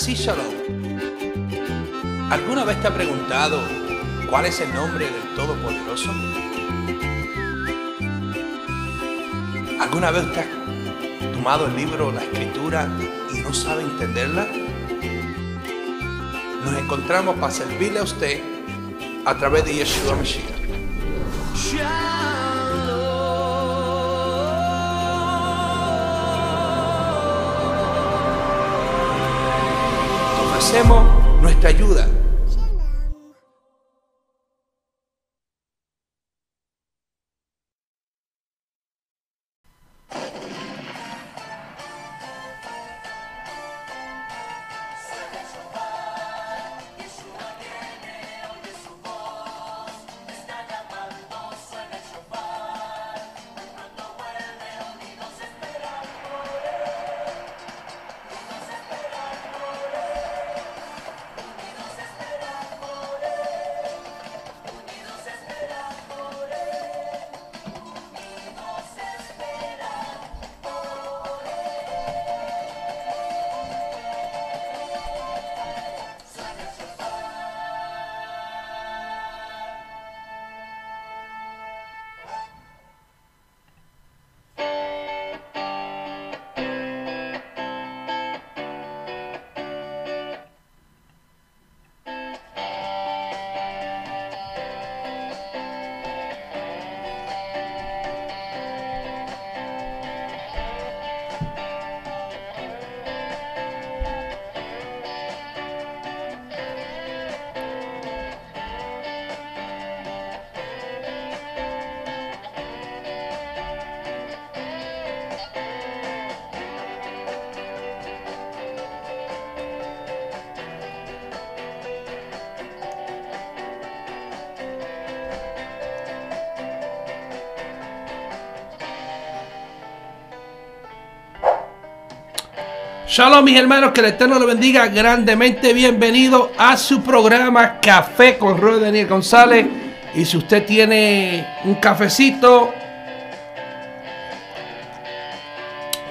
Así Shalom. ¿Alguna vez te ha preguntado cuál es el nombre del Todopoderoso? ¿Alguna vez te has tomado el libro, la escritura y no sabe entenderla? Nos encontramos para servirle a usted a través de Yeshua Mashiach. Te ofrecemos nuestra ayuda Shalom mis hermanos, que el Eterno lo bendiga grandemente. Bienvenido a su programa Café con Roy Daniel González. Y si usted tiene un cafecito,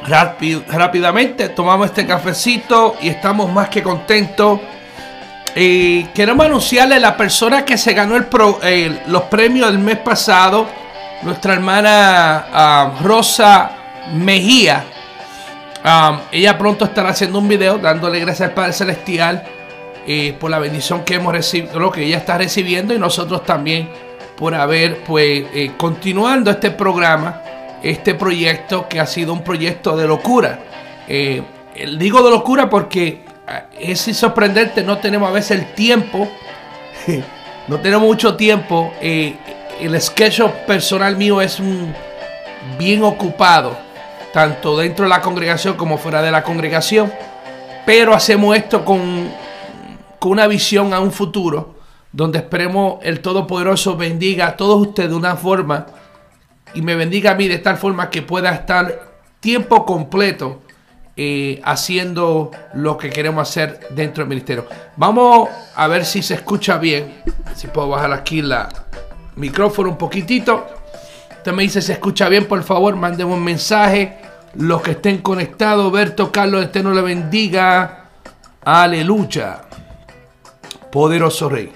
rápidamente tomamos este cafecito y estamos más que contentos. Y queremos anunciarle a la persona que se ganó el los premios del mes pasado, nuestra hermana ah, Rosa Mejía Ella pronto estará haciendo un video dándole gracias al Padre Celestial eh, por la bendición que hemos recibido, lo que ella está recibiendo y nosotros también por haber, pues, eh, continuando este programa, este proyecto que ha sido un proyecto de locura. Eh, digo de locura porque es sorprendente, no tenemos a veces el tiempo, no tenemos mucho tiempo. el sketch personal mío es un, bien ocupado tanto dentro de la congregación como fuera de la congregación, pero hacemos esto con, con una visión a un futuro, donde esperemos el Todopoderoso bendiga a todos ustedes de una forma y me bendiga a mí de tal forma que pueda estar tiempo completo eh, haciendo lo que queremos hacer dentro del ministerio. Vamos a ver si se escucha bien. Si puedo bajar aquí la micrófono un poquitito. Usted me dice se escucha bien, por favor, mandemos un mensaje los que estén conectados, Berto Carlos Eterno le bendiga. Aleluya. Poderoso Rey.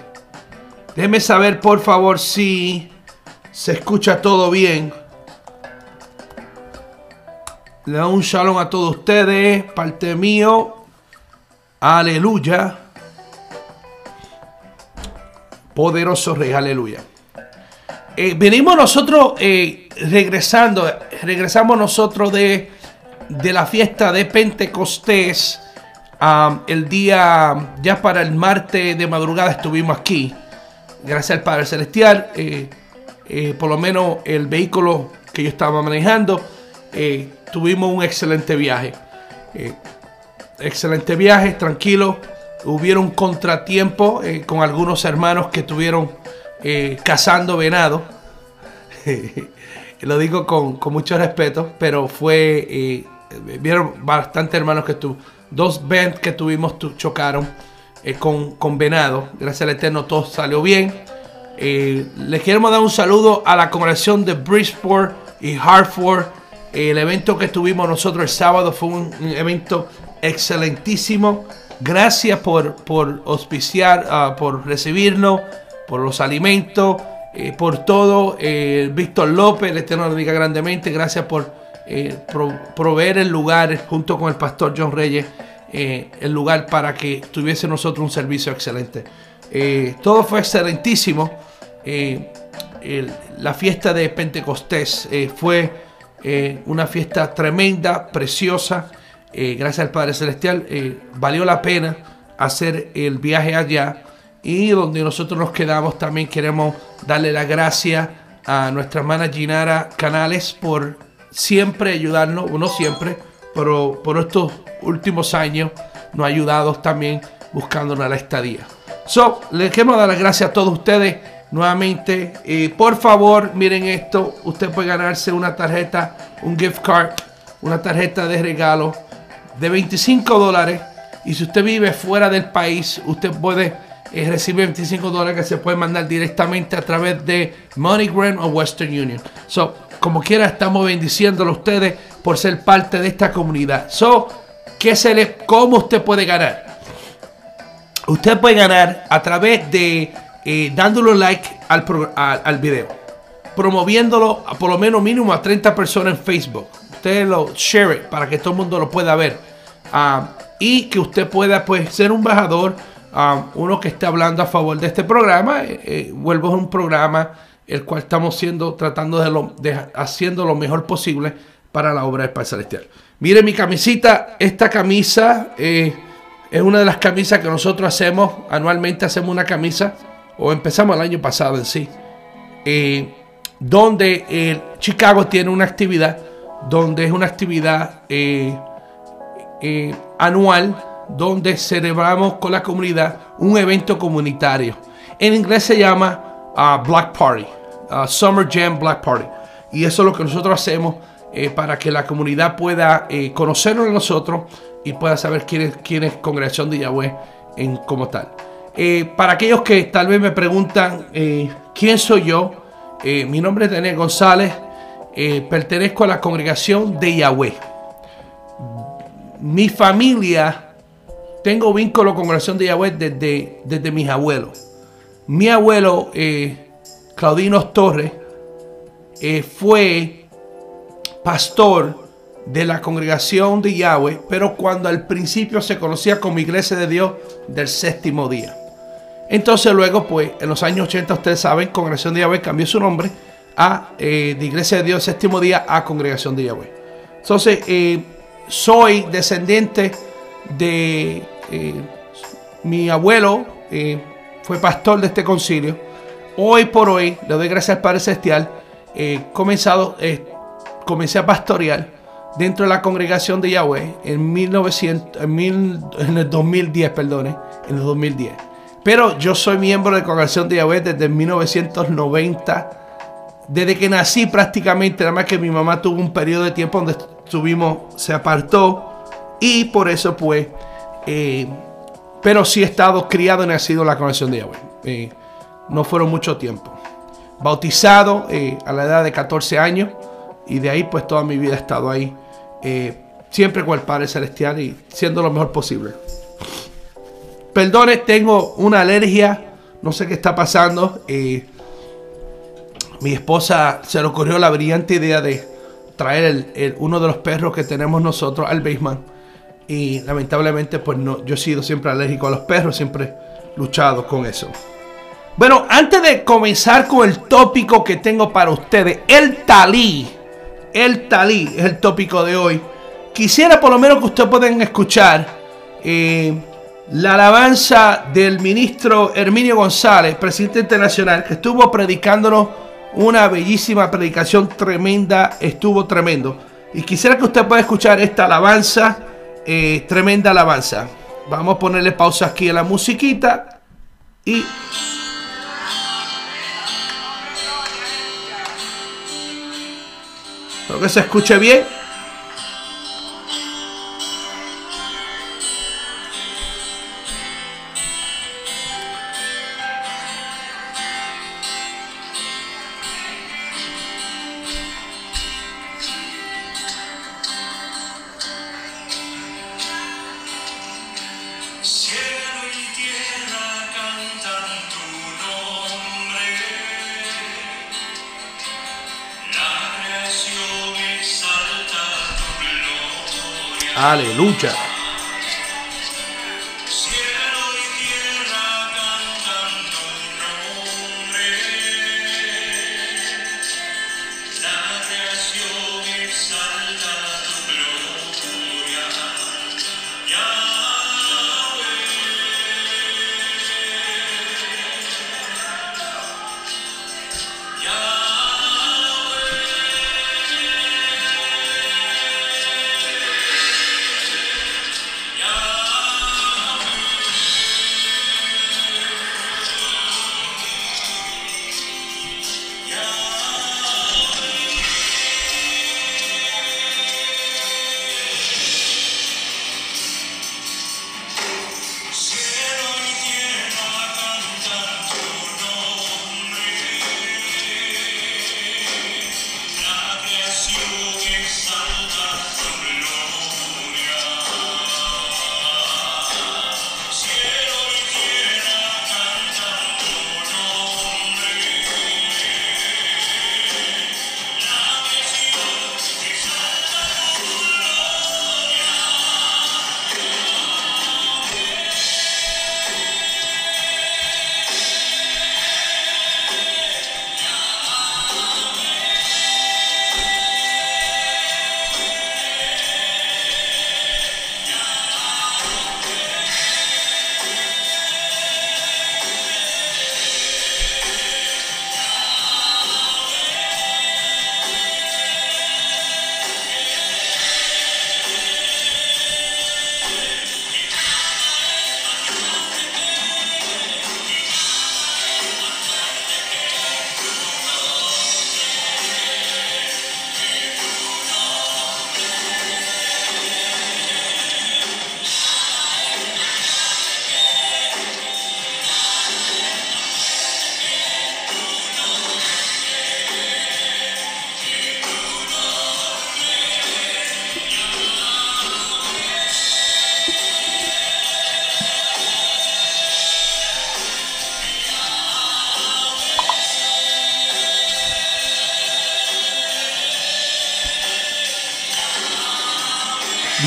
Déjeme saber, por favor, si se escucha todo bien. Le doy un shalom a todos ustedes, parte mío. Aleluya. Poderoso Rey, aleluya. Eh, venimos nosotros eh, regresando, regresamos nosotros de, de la fiesta de Pentecostés. el día, ya para el martes de madrugada estuvimos aquí. Gracias al Padre Celestial. Eh, por lo menos el vehículo que yo estaba manejando, tuvimos un excelente viaje. excelente viaje, tranquilo. Hubieron contratiempo con algunos hermanos que tuvieron eh, cazando venado. Lo digo con, mucho respeto, pero fue. Eh, vieron bastante hermanos que tú. Dos bands que tuvimos chocaron eh, con, con, venado. Gracias al Eterno todo salió bien. les queremos dar un saludo a la congregación de Bridgeport y Hartford. el evento que tuvimos nosotros el sábado fue un, evento excelentísimo. Gracias por, por auspiciar, ah, por recibirnos, por los alimentos, eh, por todo. Eh, Víctor López, el Eterno lo diga grandemente. Gracias por eh, proveer el lugar junto con el pastor John Reyes, el lugar para que tuviese nosotros un servicio excelente. todo fue excelentísimo. la fiesta de Pentecostés fue una fiesta tremenda, preciosa. gracias al Padre Celestial, valió la pena hacer el viaje allá y donde nosotros nos quedamos también queremos darle la gracia a nuestra hermana Ginara Canales por siempre ayudarnos, no siempre, pero por estos últimos años nos ha ayudado también buscándonos la estadía. So, les queremos dar las gracias a todos ustedes nuevamente. Eh, por favor, miren esto. Usted puede ganarse una tarjeta, un gift card, una tarjeta de regalo de 25 dólares. Y si usted vive fuera del país, usted puede recibe 25 dólares que se puede mandar directamente a través de MoneyGram o Western Union. So, como quiera, estamos bendiciéndolo a ustedes por ser parte de esta comunidad. So, ¿qué se le, ¿cómo usted puede ganar? Usted puede ganar a través de eh, dándole like al, al, video, promoviéndolo a por lo menos mínimo a 30 personas en Facebook. Usted lo share para que todo el mundo lo pueda ver. Ah, y que usted pueda pues ser un embajador uno que esté hablando a favor de este programa. Eh, eh, vuelvo a un programa el cual estamos siendo, tratando de, lo, haciendo lo mejor posible para la obra del Padre Celestial. Mire mi camisita, esta camisa eh, es una de las camisas que nosotros hacemos, anualmente hacemos una camisa, o empezamos el año pasado en sí, donde Chicago tiene una actividad, donde es una actividad anual donde celebramos con la comunidad un evento comunitario. En inglés se llama uh, Black Party, uh, Summer Jam Black Party. Y eso es lo que nosotros hacemos eh, para que la comunidad pueda eh, conocernos a nosotros y pueda saber quién es, quién Congregación de Yahweh en, como tal. Eh, para aquellos que tal vez me preguntan quién soy yo, mi nombre es Daniel González, pertenezco a la Congregación de Yahweh. Mi familia tengo vínculo con oración de Yahweh desde, desde mis abuelos. Mi abuelo, eh, Torres, eh, fue pastor de la congregación de Yahweh, pero cuando al principio se conocía como Iglesia de Dios del séptimo día. Entonces luego, pues, en los años 80, ustedes saben, Congregación de Yahweh cambió su nombre a eh, de Iglesia de Dios del séptimo día a Congregación de Yahweh. Entonces, soy descendiente de eh, mi abuelo eh, fue pastor de este concilio. Hoy por hoy, le doy gracias al Padre Celestial, eh, comenzado, comencé a pastorear dentro de la congregación de Yahweh en, 1900, en, el 2010, perdone, en el 2010. Pero yo soy miembro de la congregación de Yahweh desde 1990, desde que nací prácticamente, nada más que mi mamá tuvo un periodo de tiempo donde estuvimos, se apartó y por eso pues eh, pero sí he estado criado y nacido en la conexión de Yahweh. Eh, no fueron mucho tiempo. Bautizado eh, a la edad de 14 años y de ahí pues toda mi vida he estado ahí. siempre con el Padre Celestial y siendo lo mejor posible. Perdone, tengo una alergia. No sé qué está pasando. mi esposa se le ocurrió la brillante idea de traer uno de los perros que tenemos nosotros al basement y lamentablemente, pues no, yo he sido siempre alérgico a los perros, siempre he luchado con eso. Bueno, antes de comenzar con el tópico que tengo para ustedes, el talí. El talí es el tópico de hoy. Quisiera por lo menos que ustedes puedan escuchar eh, la alabanza del ministro Herminio González, presidente internacional, que estuvo predicándonos una bellísima predicación tremenda, estuvo tremendo. Y quisiera que usted pueda escuchar esta alabanza eh, tremenda alabanza. Vamos a ponerle pausa aquí a la musiquita y que se escuche bien.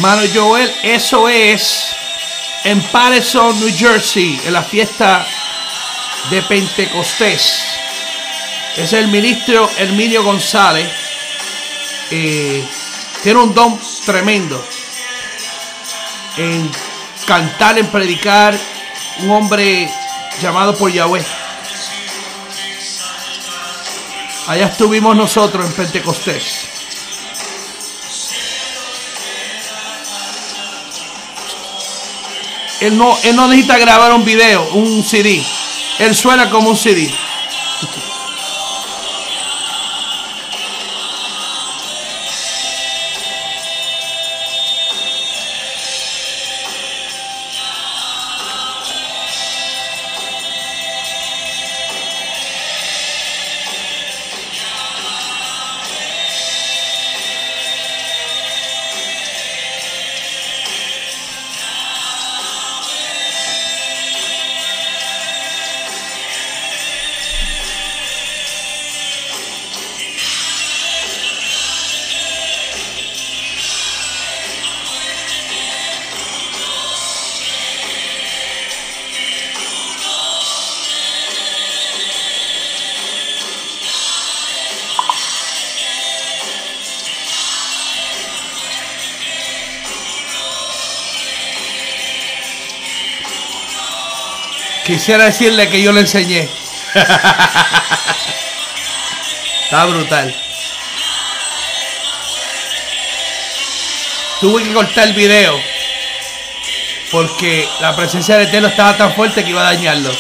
Mano Joel, eso es en Patterson, New Jersey, en la fiesta de Pentecostés. Es el ministro Herminio González. Eh, tiene un don tremendo en cantar, en predicar. Un hombre llamado por Yahweh. Allá estuvimos nosotros en Pentecostés. Él no, él no necesita grabar un video, un CD. Él suena como un CD. Quisiera decirle que yo le enseñé. Está brutal. Tuve que cortar el video porque la presencia de Eterno estaba tan fuerte que iba a dañarlo.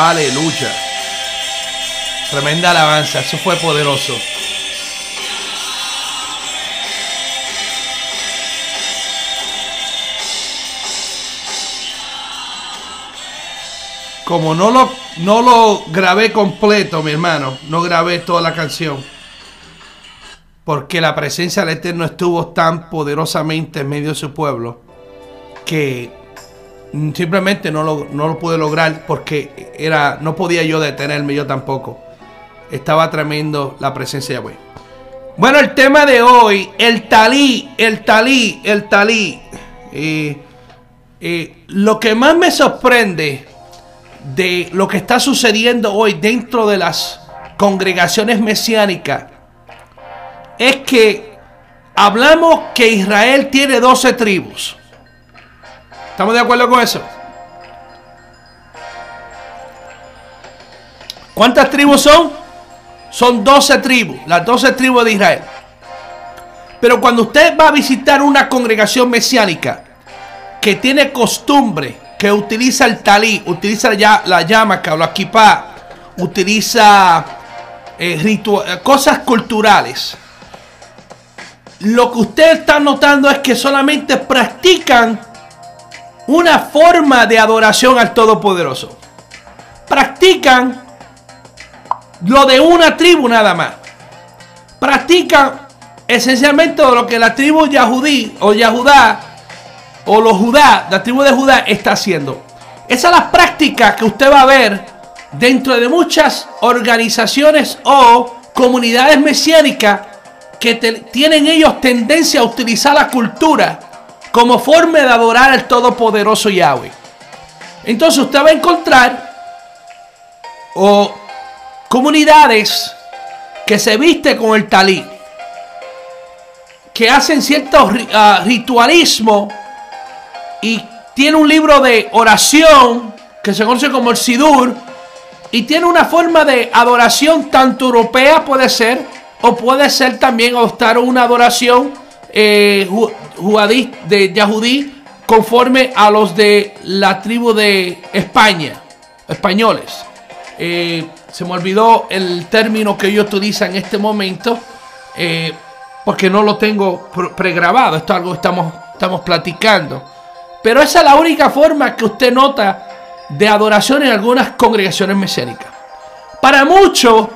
Aleluya. Tremenda alabanza, eso fue poderoso. Como no lo, no lo grabé completo, mi hermano, no grabé toda la canción. Porque la presencia del Eterno estuvo tan poderosamente en medio de su pueblo que simplemente no lo, no lo pude lograr porque era, no podía yo detenerme yo tampoco. Estaba tremendo la presencia de Yahweh. Bueno, el tema de hoy, el talí, el talí, el talí. Lo que más me sorprende de lo que está sucediendo hoy dentro de las congregaciones mesiánicas es que hablamos que Israel tiene 12 tribus. ¿Estamos de acuerdo con eso? ¿Cuántas tribus son? Son 12 tribus, las 12 tribus de Israel. Pero cuando usted va a visitar una congregación mesiánica que tiene costumbre, que utiliza el talí, utiliza ya la llama, que la utiliza eh, eh, cosas culturales. Lo que usted está notando es que solamente practican una forma de adoración al Todopoderoso. Practican lo de una tribu nada más. Practican esencialmente lo que la tribu Yahudí o Yahudá o los Judá, la tribu de Judá está haciendo. Esas son las prácticas que usted va a ver dentro de muchas organizaciones o comunidades mesiánicas que tienen ellos tendencia a utilizar la cultura como forma de adorar al Todopoderoso Yahweh. Entonces usted va a encontrar o comunidades que se viste con el talí, que hacen cierto ah, ritualismo y tiene un libro de oración que se conoce como el Sidur y tiene una forma de adoración tanto europea puede ser o puede ser también adoptar una adoración eh, juadí- de Yahudí conforme a los de la tribu de España, españoles. Eh, se me olvidó el término que ellos utilizan en este momento eh, porque no lo tengo pre- pregrabado. Esto es algo que estamos, estamos platicando. Pero esa es la única forma que usted nota de adoración en algunas congregaciones mesiánicas. Para muchos,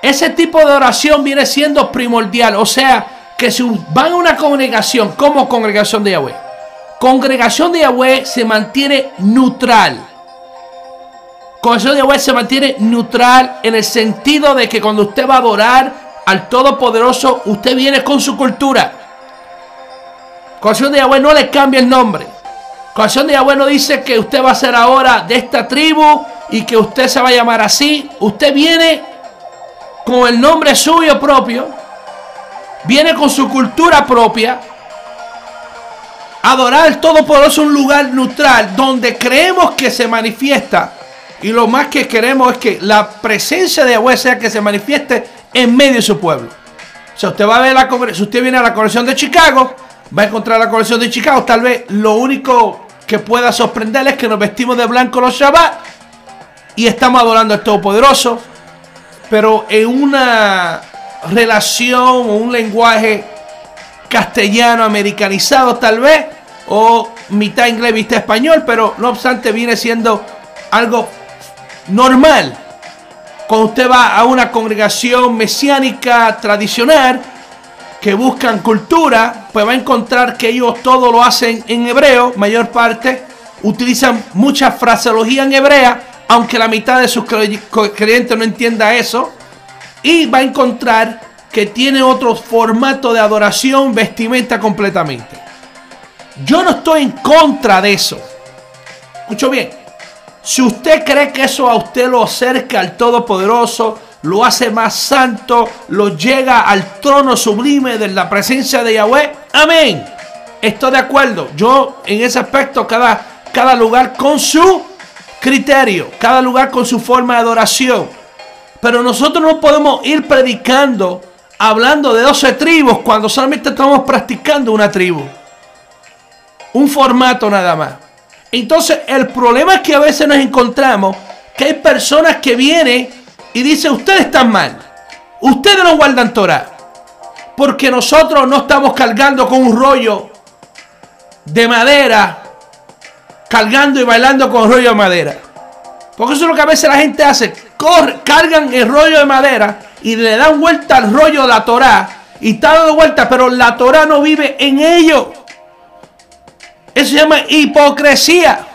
ese tipo de oración viene siendo primordial. O sea, que si van a una congregación como congregación de Yahweh, congregación de Yahweh se mantiene neutral. Congregación de Yahweh se mantiene neutral en el sentido de que cuando usted va a adorar al Todopoderoso, usted viene con su cultura. Congregación de Yahweh no le cambia el nombre. Congregación de Yahweh no dice que usted va a ser ahora de esta tribu y que usted se va a llamar así. Usted viene con el nombre suyo propio. Viene con su cultura propia. Adorar al Todopoderoso es un lugar neutral donde creemos que se manifiesta. Y lo más que queremos es que la presencia de Yahweh sea que se manifieste en medio de su pueblo. O sea, usted va a ver la si usted viene a la colección de Chicago, va a encontrar la colección de Chicago. Tal vez lo único que pueda sorprenderle es que nos vestimos de blanco los Shabbat y estamos adorando al Todopoderoso, pero en una relación o un lenguaje castellano americanizado tal vez, o mitad inglés, mitad español, pero no obstante viene siendo algo normal. Cuando usted va a una congregación mesiánica tradicional que buscan cultura, pues va a encontrar que ellos todo lo hacen en hebreo, mayor parte, utilizan mucha fraseología en hebrea, aunque la mitad de sus cre- creyentes no entienda eso, y va a encontrar que tiene otro formato de adoración, vestimenta completamente. Yo no estoy en contra de eso. Escucho bien. Si usted cree que eso a usted lo acerca al Todopoderoso, lo hace más santo, lo llega al trono sublime de la presencia de Yahweh, amén. Estoy de acuerdo. Yo en ese aspecto, cada, cada lugar con su criterio, cada lugar con su forma de adoración. Pero nosotros no podemos ir predicando, hablando de 12 tribus, cuando solamente estamos practicando una tribu. Un formato nada más. Entonces, el problema es que a veces nos encontramos que hay personas que vienen y dicen, ustedes están mal. Ustedes no guardan Torah. Porque nosotros no estamos cargando con un rollo de madera, cargando y bailando con rollo de madera. Porque eso es lo que a veces la gente hace. Cargan el rollo de madera y le dan vuelta al rollo de la Torah. Y está dando vuelta, pero la Torah no vive en ello. Eso se llama hipocresía.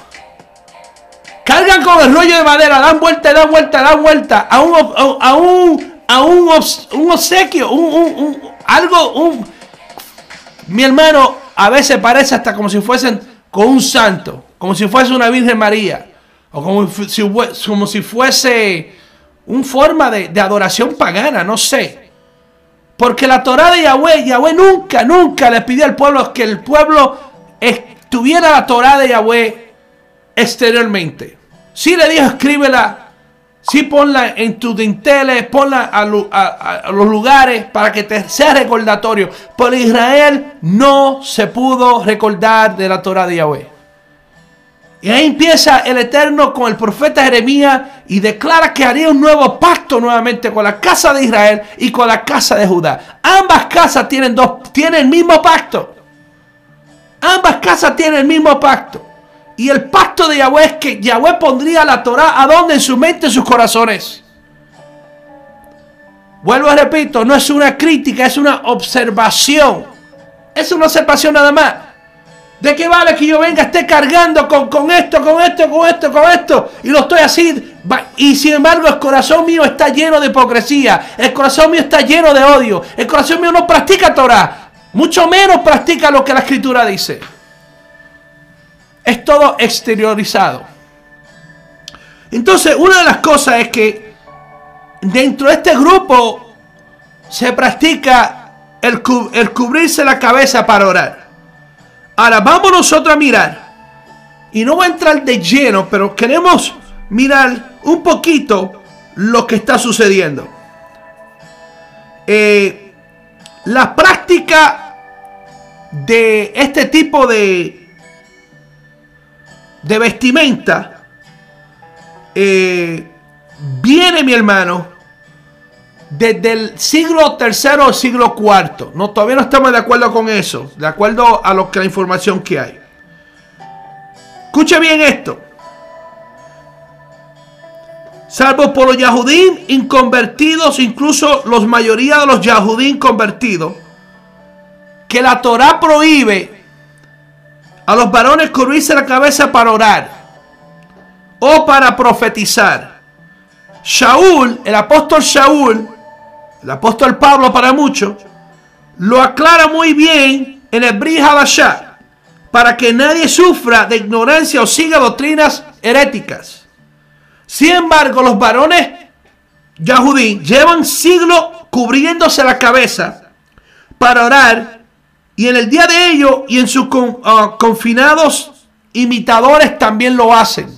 Cargan con el rollo de madera, dan vuelta, dan vuelta, dan vuelta a un, a, un, a un, un obsequio, un- un- algo, un... Mi hermano, a veces parece hasta como si fuesen con un santo, como si fuese una Virgen María, o como si, como si fuese una forma de, adoración pagana, no sé. Porque la Torah de Yahweh, Yahweh nunca, nunca le pidió al pueblo que el pueblo tuviera la Torah de Yahweh exteriormente. Sí le dijo, escríbela. Sí ponla en tus dinteles, ponla a- a los lugares para que te sea recordatorio. Pero Israel no se pudo recordar de la Torah de Yahweh. Y ahí empieza el Eterno con el profeta Jeremías y declara que haría un nuevo pacto nuevamente con la casa de Israel y con la casa de Judá. Ambas casas tienen, dos, tienen el mismo pacto. Ambas casas tienen el mismo pacto. Y el pacto de Yahweh es que Yahweh pondría la Torah a donde en su mente, en sus corazones. Vuelvo y repito, no es una crítica, es una observación. Es una observación nada más. ¿De qué vale que yo venga, esté cargando con, con esto, con esto, con esto, con esto? Y lo estoy así. Y sin embargo, el corazón mío está lleno de hipocresía. El corazón mío está lleno de odio. El corazón mío no practica Torah. Mucho menos practica lo que la escritura dice. Es todo exteriorizado. Entonces, una de las cosas es que dentro de este grupo se practica el cubrirse la cabeza para orar. Ahora vamos nosotros a mirar. Y no voy a entrar de lleno, pero queremos mirar un poquito lo que está sucediendo. Eh, la práctica de este tipo de, de vestimenta eh, viene, mi hermano, desde el siglo tercero o siglo cuarto. No, todavía no estamos de acuerdo con eso, de acuerdo a lo que la información que hay. Escuche bien esto. Salvo por los Yahudim inconvertidos, incluso los mayoría de los Yahudim convertidos, que la Torah prohíbe a los varones cubrirse la cabeza para orar o para profetizar. Shaul, el apóstol Shaul, el apóstol Pablo para muchos, lo aclara muy bien en el Bri Hadashah, para que nadie sufra de ignorancia o siga doctrinas heréticas. Sin embargo, los varones Yahudí llevan siglos cubriéndose la cabeza para orar y en el día de ellos y en sus ah, confinados imitadores también lo hacen.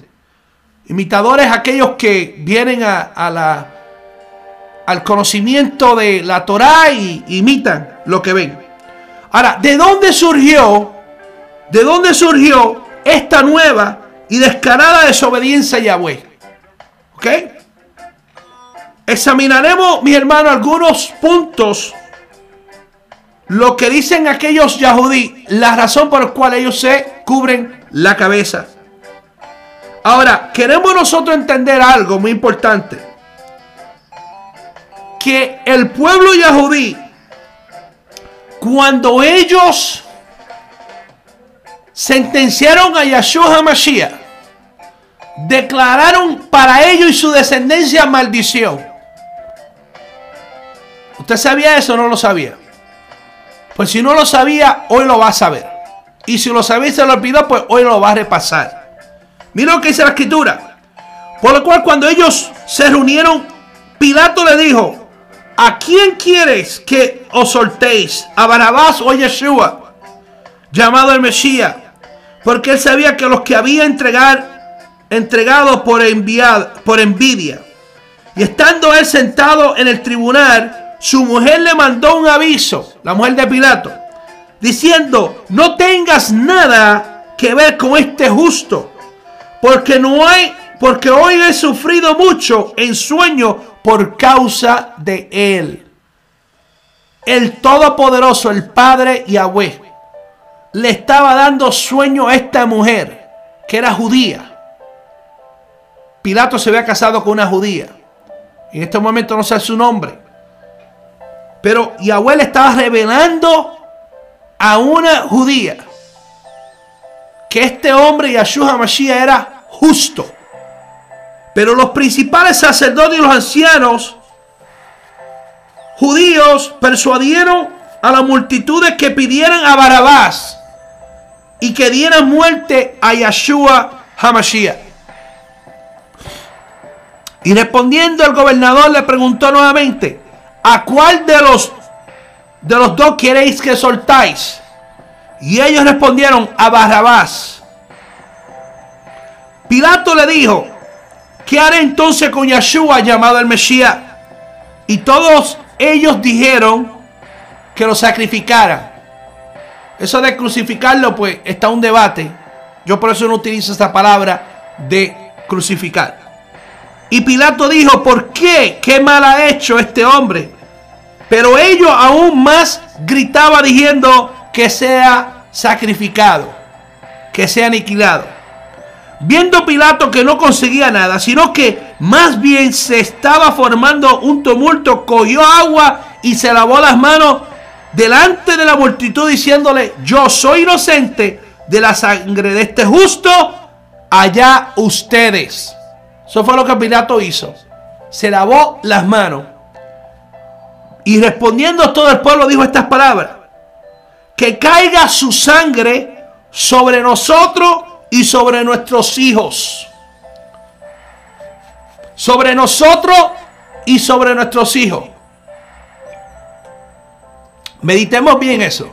Imitadores aquellos que vienen a la, al conocimiento de la Torah y imitan lo que ven. Ahora, ¿de dónde surgió? ¿De dónde surgió esta nueva y descarada desobediencia a Yahweh? ¿Ok? Examinaremos, mis hermanos, algunos puntos. Lo que dicen aquellos Yahudí, la razón por la cual ellos se cubren la cabeza. Ahora, queremos nosotros entender algo muy importante. Que el pueblo Yahudí, cuando ellos sentenciaron a Yahshua HaMashiach, declararon para ellos y su descendencia maldición. ¿Usted sabía eso o no lo sabía? Pues si no lo sabía, hoy lo va a saber. Y si lo sabía se lo olvidó, pues hoy lo va a repasar. Mira lo que dice la escritura. Por lo cual cuando ellos se reunieron, Pilato le dijo, ¿a quién quieres que os soltéis? ¿A Barabás o a Yeshua? Llamado el Mesías. Porque él sabía que los que había entregar, entregado por, por envidia. Y estando él sentado en el tribunal, su mujer le mandó un aviso, la mujer de Pilato, diciendo, no tengas nada que ver con este justo, porque no hay porque hoy he sufrido mucho en sueño por causa de él. El Todopoderoso, el Padre Yahweh, le estaba dando sueño a esta mujer, que era judía. Pilato se había casado con una judía. En este momento no sé su nombre. Pero Yahweh le estaba revelando a una judía que este hombre, Yahshua Mashiach, era justo. Pero los principales sacerdotes y los ancianos judíos persuadieron a las multitudes que pidieran a Barabás y que dieran muerte a Yahshua Hamashiach. Y respondiendo el gobernador le preguntó nuevamente, ¿a cuál de los de los dos queréis que soltáis? Y ellos respondieron a Barrabás. Pilato le dijo, ¿qué haré entonces con Yahshua llamado el Mesías? Y todos ellos dijeron que lo sacrificaran. Eso de crucificarlo, pues está un debate. Yo por eso no utilizo esta palabra de crucificar. Y Pilato dijo, ¿por qué? ¿Qué mal ha hecho este hombre? Pero ellos aún más gritaba diciendo que sea sacrificado, que sea aniquilado. Viendo Pilato que no conseguía nada, sino que más bien se estaba formando un tumulto, cogió agua y se lavó las manos delante de la multitud diciéndole, yo soy inocente de la sangre de este justo, allá ustedes. Eso fue lo que Pilato hizo. Se lavó las manos. Y respondiendo todo el pueblo dijo estas palabras. Que caiga su sangre sobre nosotros y sobre nuestros hijos. Sobre nosotros y sobre nuestros hijos. Meditemos bien eso.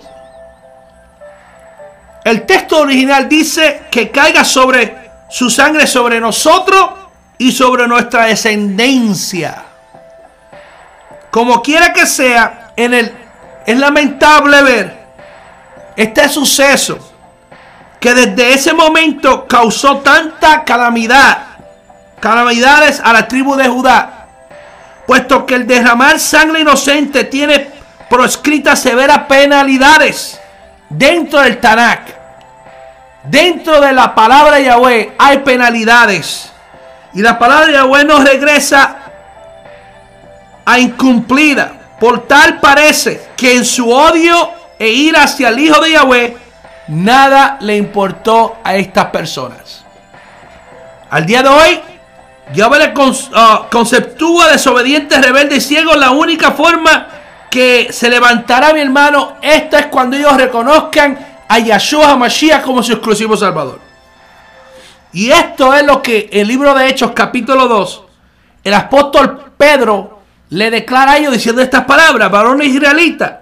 El texto original dice que caiga sobre su sangre sobre nosotros y sobre nuestra descendencia. Como quiera que sea, en el, es lamentable ver este suceso que desde ese momento causó tanta calamidad, calamidades a la tribu de Judá, puesto que el derramar sangre inocente tiene proscritas severas penalidades dentro del Tanakh. Dentro de la palabra de Yahweh hay penalidades. Y la palabra de Yahweh nos regresa a incumplida. Por tal parece que en su odio e ir hacia el Hijo de Yahweh, nada le importó a estas personas. Al día de hoy, Yahweh le con- ah, conceptúa desobedientes, rebeldes y ciegos. La única forma que se levantará mi hermano, esta es cuando ellos reconozcan a Yahshua HaMashiach como su exclusivo Salvador. Y esto es lo que el libro de Hechos capítulo 2, el apóstol Pedro le declara a ellos diciendo estas palabras, varones israelitas.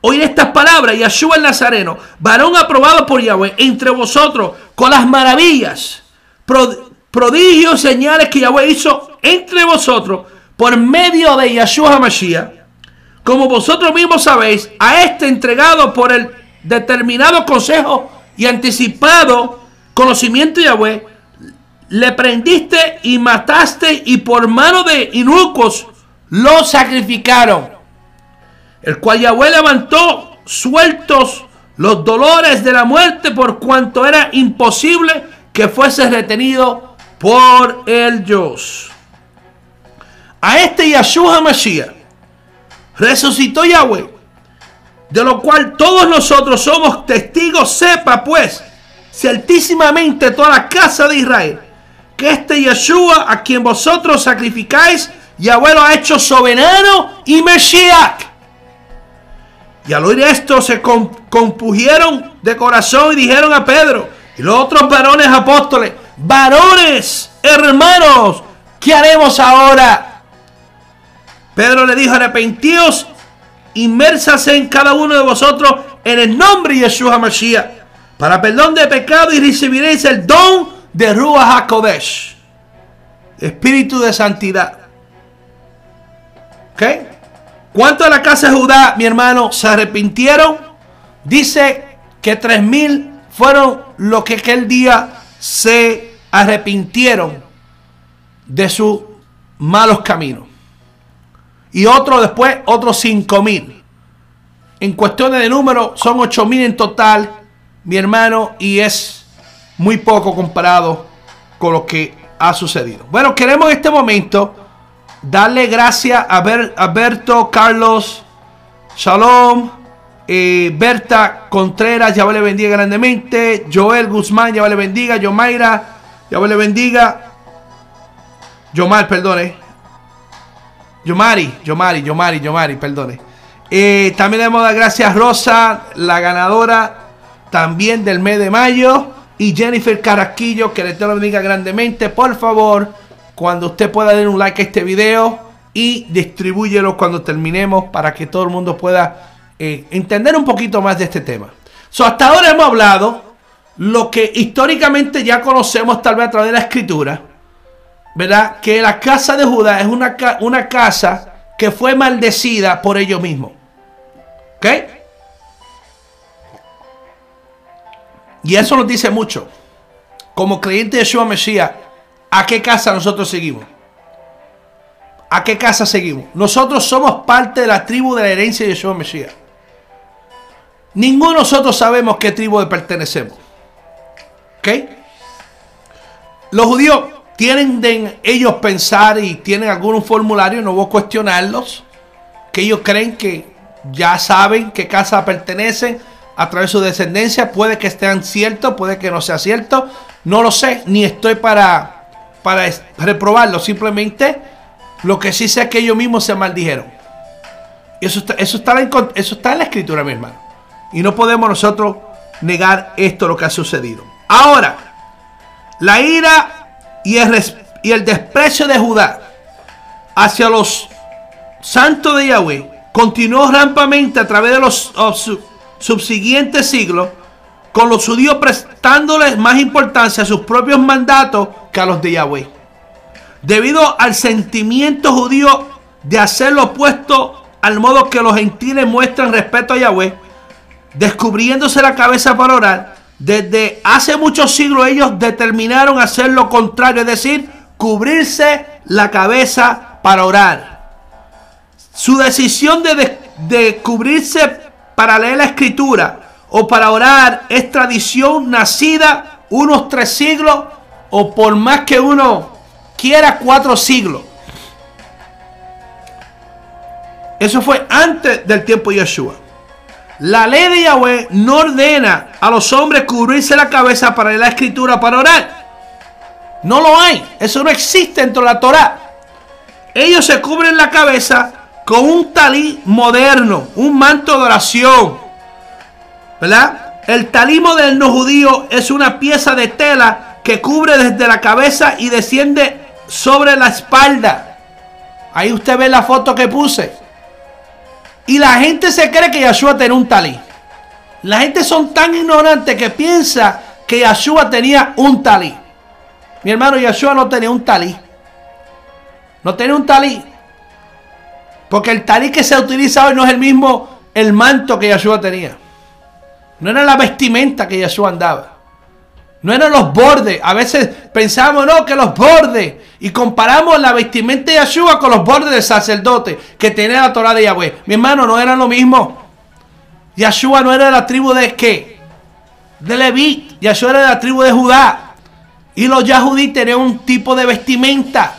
Oír estas palabras, Yahshua el Nazareno, varón aprobado por Yahweh entre vosotros con las maravillas, pro- prodigios, señales que Yahweh hizo entre vosotros por medio de Yahshua HaMashiach, como vosotros mismos sabéis, a este entregado por el determinado consejo y anticipado conocimiento de Yahweh, le prendiste y mataste y por mano de inucos lo sacrificaron. El cual Yahweh levantó sueltos los dolores de la muerte por cuanto era imposible que fuese retenido por el Dios. A este Yahshua Mashiach resucitó Yahweh, de lo cual todos nosotros somos testigos. Sepa pues, certísimamente toda la casa de Israel, que este Yeshua a quien vosotros sacrificáis, Yahweh lo ha hecho soberano y Mesías. Y al oír esto se com- compugieron de corazón y dijeron a Pedro y los otros varones apóstoles, varones, hermanos, ¿qué haremos ahora? Pedro le dijo, arrepentíos, inmersase en cada uno de vosotros en el nombre de Yeshua Mashiach, para perdón de pecado y recibiréis el don de Ruach HaKodesh, espíritu de santidad. ¿Ok? ¿Cuánto de la casa de Judá, mi hermano, se arrepintieron? Dice que tres mil fueron los que aquel día se arrepintieron de sus malos caminos. Y otro después, otros cinco mil. En cuestiones de número, son ocho mil en total, mi hermano, y es muy poco comparado con lo que ha sucedido. Bueno, queremos en este momento darle gracias a, Ber- a Berto, Carlos, Shalom, eh, Berta Contreras, ya le bendiga grandemente, Joel Guzmán, ya le bendiga, Yomaira, ya le bendiga, Yomar, perdone, Yomari, Yomari, Yomari, Yomari, perdone. Eh, también le damos las gracias a Rosa, la ganadora también del mes de mayo. Y Jennifer Carasquillo, que le te lo bendiga grandemente. Por favor, cuando usted pueda dar un like a este video y distribúyelo cuando terminemos para que todo el mundo pueda eh, entender un poquito más de este tema. So, hasta ahora hemos hablado lo que históricamente ya conocemos tal vez a través de la escritura. ¿verdad? Que la casa de Judá es una, una casa que fue maldecida por ellos mismos. ¿Ok? Y eso nos dice mucho. Como creyente de Yeshua Mesías, ¿a qué casa nosotros seguimos? ¿A qué casa seguimos? Nosotros somos parte de la tribu de la herencia de Yeshua Mesías. Ninguno de nosotros sabemos qué tribu pertenecemos. ¿Ok? Los judíos tienen de ellos pensar y tienen algún formulario, no voy a cuestionarlos, que ellos creen que ya saben qué casa pertenecen a través de su descendencia. Puede que estén ciertos, puede que no sea cierto. No lo sé, ni estoy para, para reprobarlo. Simplemente lo que sí sé es que ellos mismos se maldijeron. Eso está, eso está, en, eso está en la escritura, mi hermano. Y no podemos nosotros negar esto, lo que ha sucedido. Ahora, la ira y el, y el desprecio de Judá hacia los santos de Yahweh continuó rampamente a través de los oh, su- subsiguientes siglos, con los judíos prestándoles más importancia a sus propios mandatos que a los de Yahweh. Debido al sentimiento judío de hacer lo opuesto al modo que los gentiles muestran respeto a Yahweh, descubriéndose la cabeza para orar, desde hace muchos siglos ellos determinaron hacer lo contrario, es decir, cubrirse la cabeza para orar. Su decisión de, de- de cubrirse para leer la escritura o para orar es tradición nacida unos tres siglos o por más que uno quiera cuatro siglos. Eso fue antes del tiempo de Yeshua. La ley de Yahweh no ordena a los hombres cubrirse la cabeza para leer la escritura, para orar. No lo hay. Eso no existe dentro de la Torah. Ellos se cubren la cabeza con un talí moderno, un manto de oración. ¿Verdad? El talí moderno judío es una pieza de tela que cubre desde la cabeza y desciende sobre la espalda. Ahí usted ve la foto que puse. Y la gente se cree que Yeshua tenía un talí. La gente son tan ignorantes que piensa que Yeshua tenía un talí. Mi hermano Yeshua no tenía un talí. No tenía un talí. Porque el talí que se utiliza hoy no es el mismo el manto que Yeshua tenía. No era la vestimenta que Yeshua andaba. No eran los bordes. A veces pensamos, no, que los bordes. Y comparamos la vestimenta de Yeshua con los bordes del sacerdote que tenía la Torah de Yahweh. Mi hermano, no eran lo mismo. Yeshua no era de la tribu de qué? De Leví. Yeshua era de la tribu de Judá. Y los Yahudí tenían un tipo de vestimenta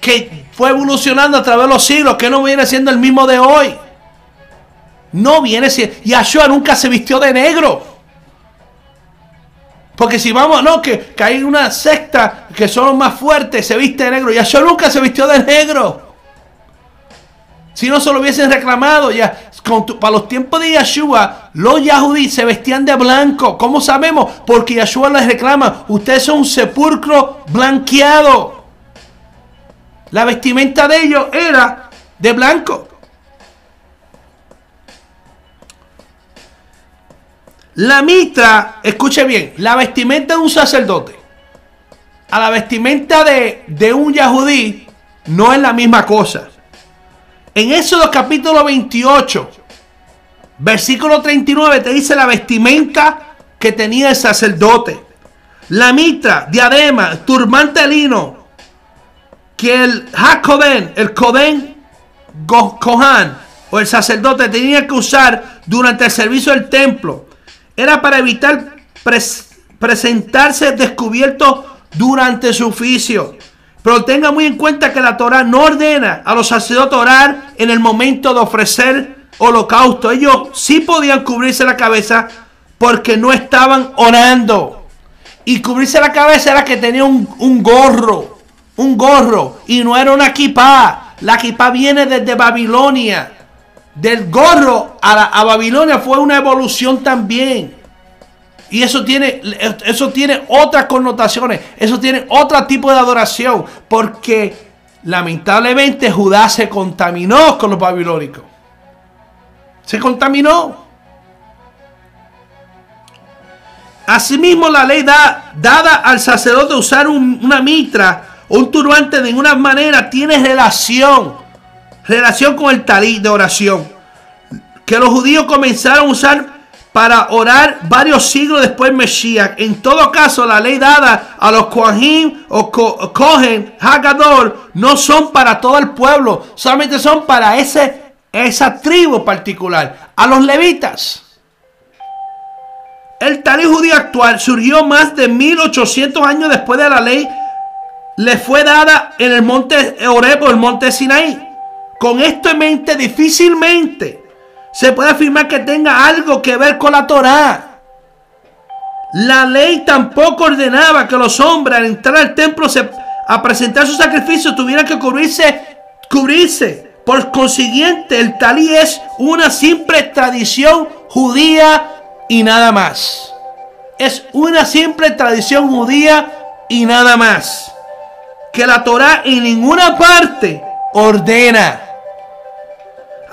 que fue evolucionando a través de los siglos, que no viene siendo el mismo de hoy. No viene siendo. Yeshua nunca se vistió de negro. Porque si vamos, no, que, que hay una secta que son más fuertes, se viste de negro. Yahshua nunca se vistió de negro. Si no se lo hubiesen reclamado, ya para los tiempos de Yahshua, los Yahudí se vestían de blanco. ¿Cómo sabemos? Porque Yahshua les reclama, ustedes son un sepulcro blanqueado. La vestimenta de ellos era de blanco. La mitra, escuche bien, la vestimenta de un sacerdote a la vestimenta de, de un yahudí no es la misma cosa. En Éxodo capítulo 28, versículo 39, te dice la vestimenta que tenía el sacerdote. La mitra, diadema, turbante lino, que el Jacobén, el Coden Go- Kohan o el sacerdote tenía que usar durante el servicio del templo era para evitar pres- presentarse descubierto durante su oficio. Pero tenga muy en cuenta que la Torah no ordena a los sacerdotes orar en el momento de ofrecer holocausto. Ellos sí podían cubrirse la cabeza porque no estaban orando. Y cubrirse la cabeza era que tenía un, gorro. Un gorro. Y no era una kippah. La kippah viene desde Babilonia. Del gorro a, Babilonia fue una evolución también. Y eso tiene, eso tiene otras connotaciones. Eso tiene otro tipo de adoración. Porque lamentablemente Judá se contaminó con los babilónicos. Se contaminó. Asimismo, la ley da- dada al sacerdote usar un- una mitra o un turbante de ninguna manera tiene relación, relación con el talí de oración, que los judíos comenzaron a usar para orar varios siglos después de Mesías. En todo caso, la ley dada a los Kohanim o Ko- Kohen, Hagador, no son para todo el pueblo, solamente son para ese, esa tribu particular, a los levitas. El talí judío actual surgió más de 1800 años después de la ley. Le fue dada en el monte Oreb el monte Sinaí. Con esto en mente, difícilmente se puede afirmar que tenga algo que ver con la Torá. La ley tampoco ordenaba que los hombres al entrar al templo se- a presentar sus sacrificios tuvieran que cubrirse, cubrirse. Por consiguiente, el talí es una simple tradición judía y nada más. Es una simple tradición judía y nada más. Que la Torá en ninguna parte ordena.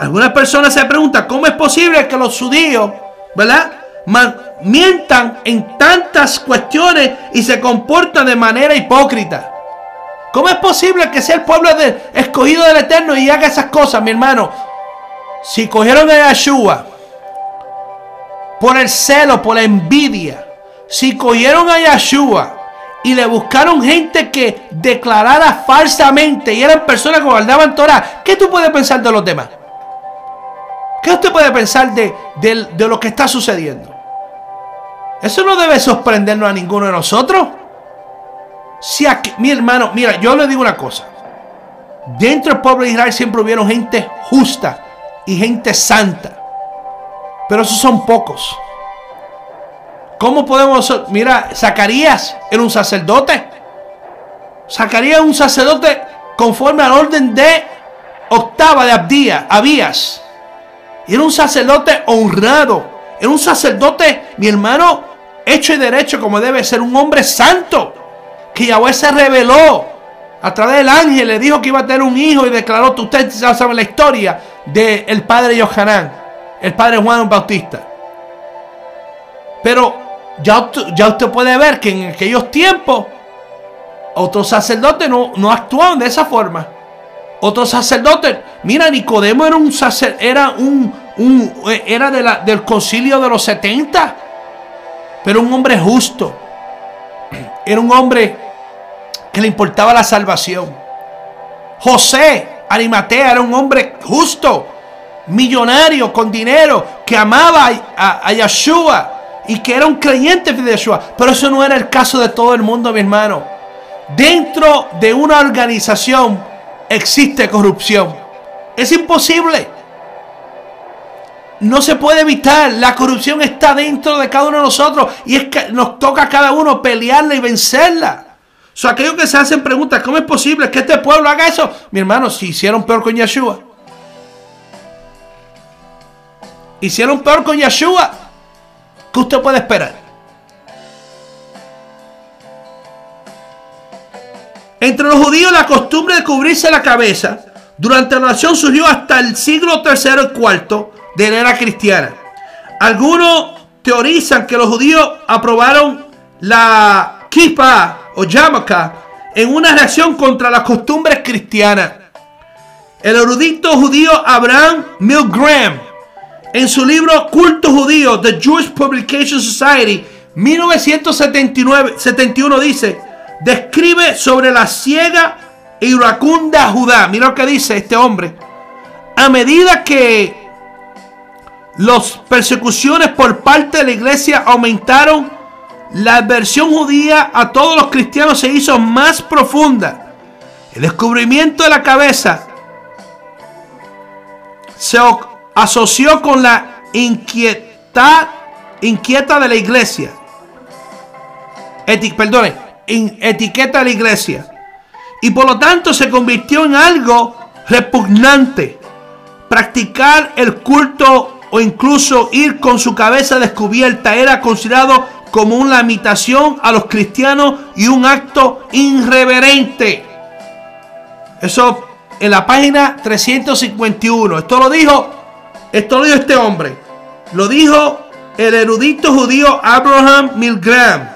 Algunas personas se preguntan cómo es posible que los judíos, ¿verdad? Mientan en tantas cuestiones y se comportan de manera hipócrita. ¿Cómo es posible que sea el pueblo escogido del Eterno y haga esas cosas, mi hermano? Si cogieron a Yeshua por el celo, por la envidia, si cogieron a Yeshua y le buscaron gente que declarara falsamente y eran personas que guardaban Torah, ¿qué tú puedes pensar de los demás? ¿Qué usted puede pensar de, de- lo que está sucediendo? Eso no debe sorprendernos a ninguno de nosotros. Si aquí, mi hermano, mira, yo le digo una cosa. Dentro del pueblo de Israel siempre hubieron gente justa y gente santa. Pero esos son pocos. ¿Cómo podemos... Mira, Zacarías era un sacerdote. Zacarías era un sacerdote conforme al orden de octava de Abdía, Abías. Era un sacerdote honrado. Era un sacerdote, mi hermano, hecho y derecho como debe ser. Un hombre santo. Que Yahweh se reveló a través del ángel. Le dijo que iba a tener un hijo y declaró, ustedes ya saben la historia del padre Yohanan. El padre Juan Bautista. Pero ya, ya usted puede ver que en aquellos tiempos otros sacerdotes no, no actuaban de esa forma. Otros sacerdotes, mira, Nicodemo era un sacer, era un, un- eh, era de la- del concilio de los 70, pero un hombre justo. Era un hombre que le importaba la salvación. José Arimatea era un hombre justo, millonario, con dinero, que amaba a, a- a Yeshua y que era un creyente de Yeshua. Pero eso no era el caso de todo el mundo, mi hermano. Dentro de una organización existe corrupción. Es imposible. No se puede evitar. La corrupción está dentro de cada uno de nosotros. Y es que nos toca a cada uno pelearla y vencerla. So, aquellos que se hacen preguntas, ¿cómo es posible que este pueblo haga eso? Mi hermano, si hicieron peor con Yeshua. Hicieron peor con Yeshua. ¿Qué usted puede esperar? Entre los judíos la costumbre de cubrirse la cabeza durante la oración surgió hasta el siglo III y IV de la era cristiana. Algunos teorizan que los judíos aprobaron la kippah o yarmulke en una reacción contra las costumbres cristianas. El erudito judío Abraham Milgram en su libro Culto Judío, The Jewish Publication Society, 1979 71 dice, describe sobre la ciega iracunda Judá. Mira lo que dice este hombre. A medida que las persecuciones por parte de la iglesia aumentaron, la adversión judía a todos los cristianos se hizo más profunda. El descubrimiento de la cabeza se asoció con la inquieta, inquieta de la iglesia. Perdone, etiqueta de la iglesia. Y por lo tanto se convirtió en algo repugnante. Practicar el culto o incluso ir con su cabeza descubierta era considerado como una imitación a los cristianos y un acto irreverente. Eso en la página 351. Esto lo dijo, esto lo dijo este hombre. Lo dijo el erudito judío Abraham Milgram.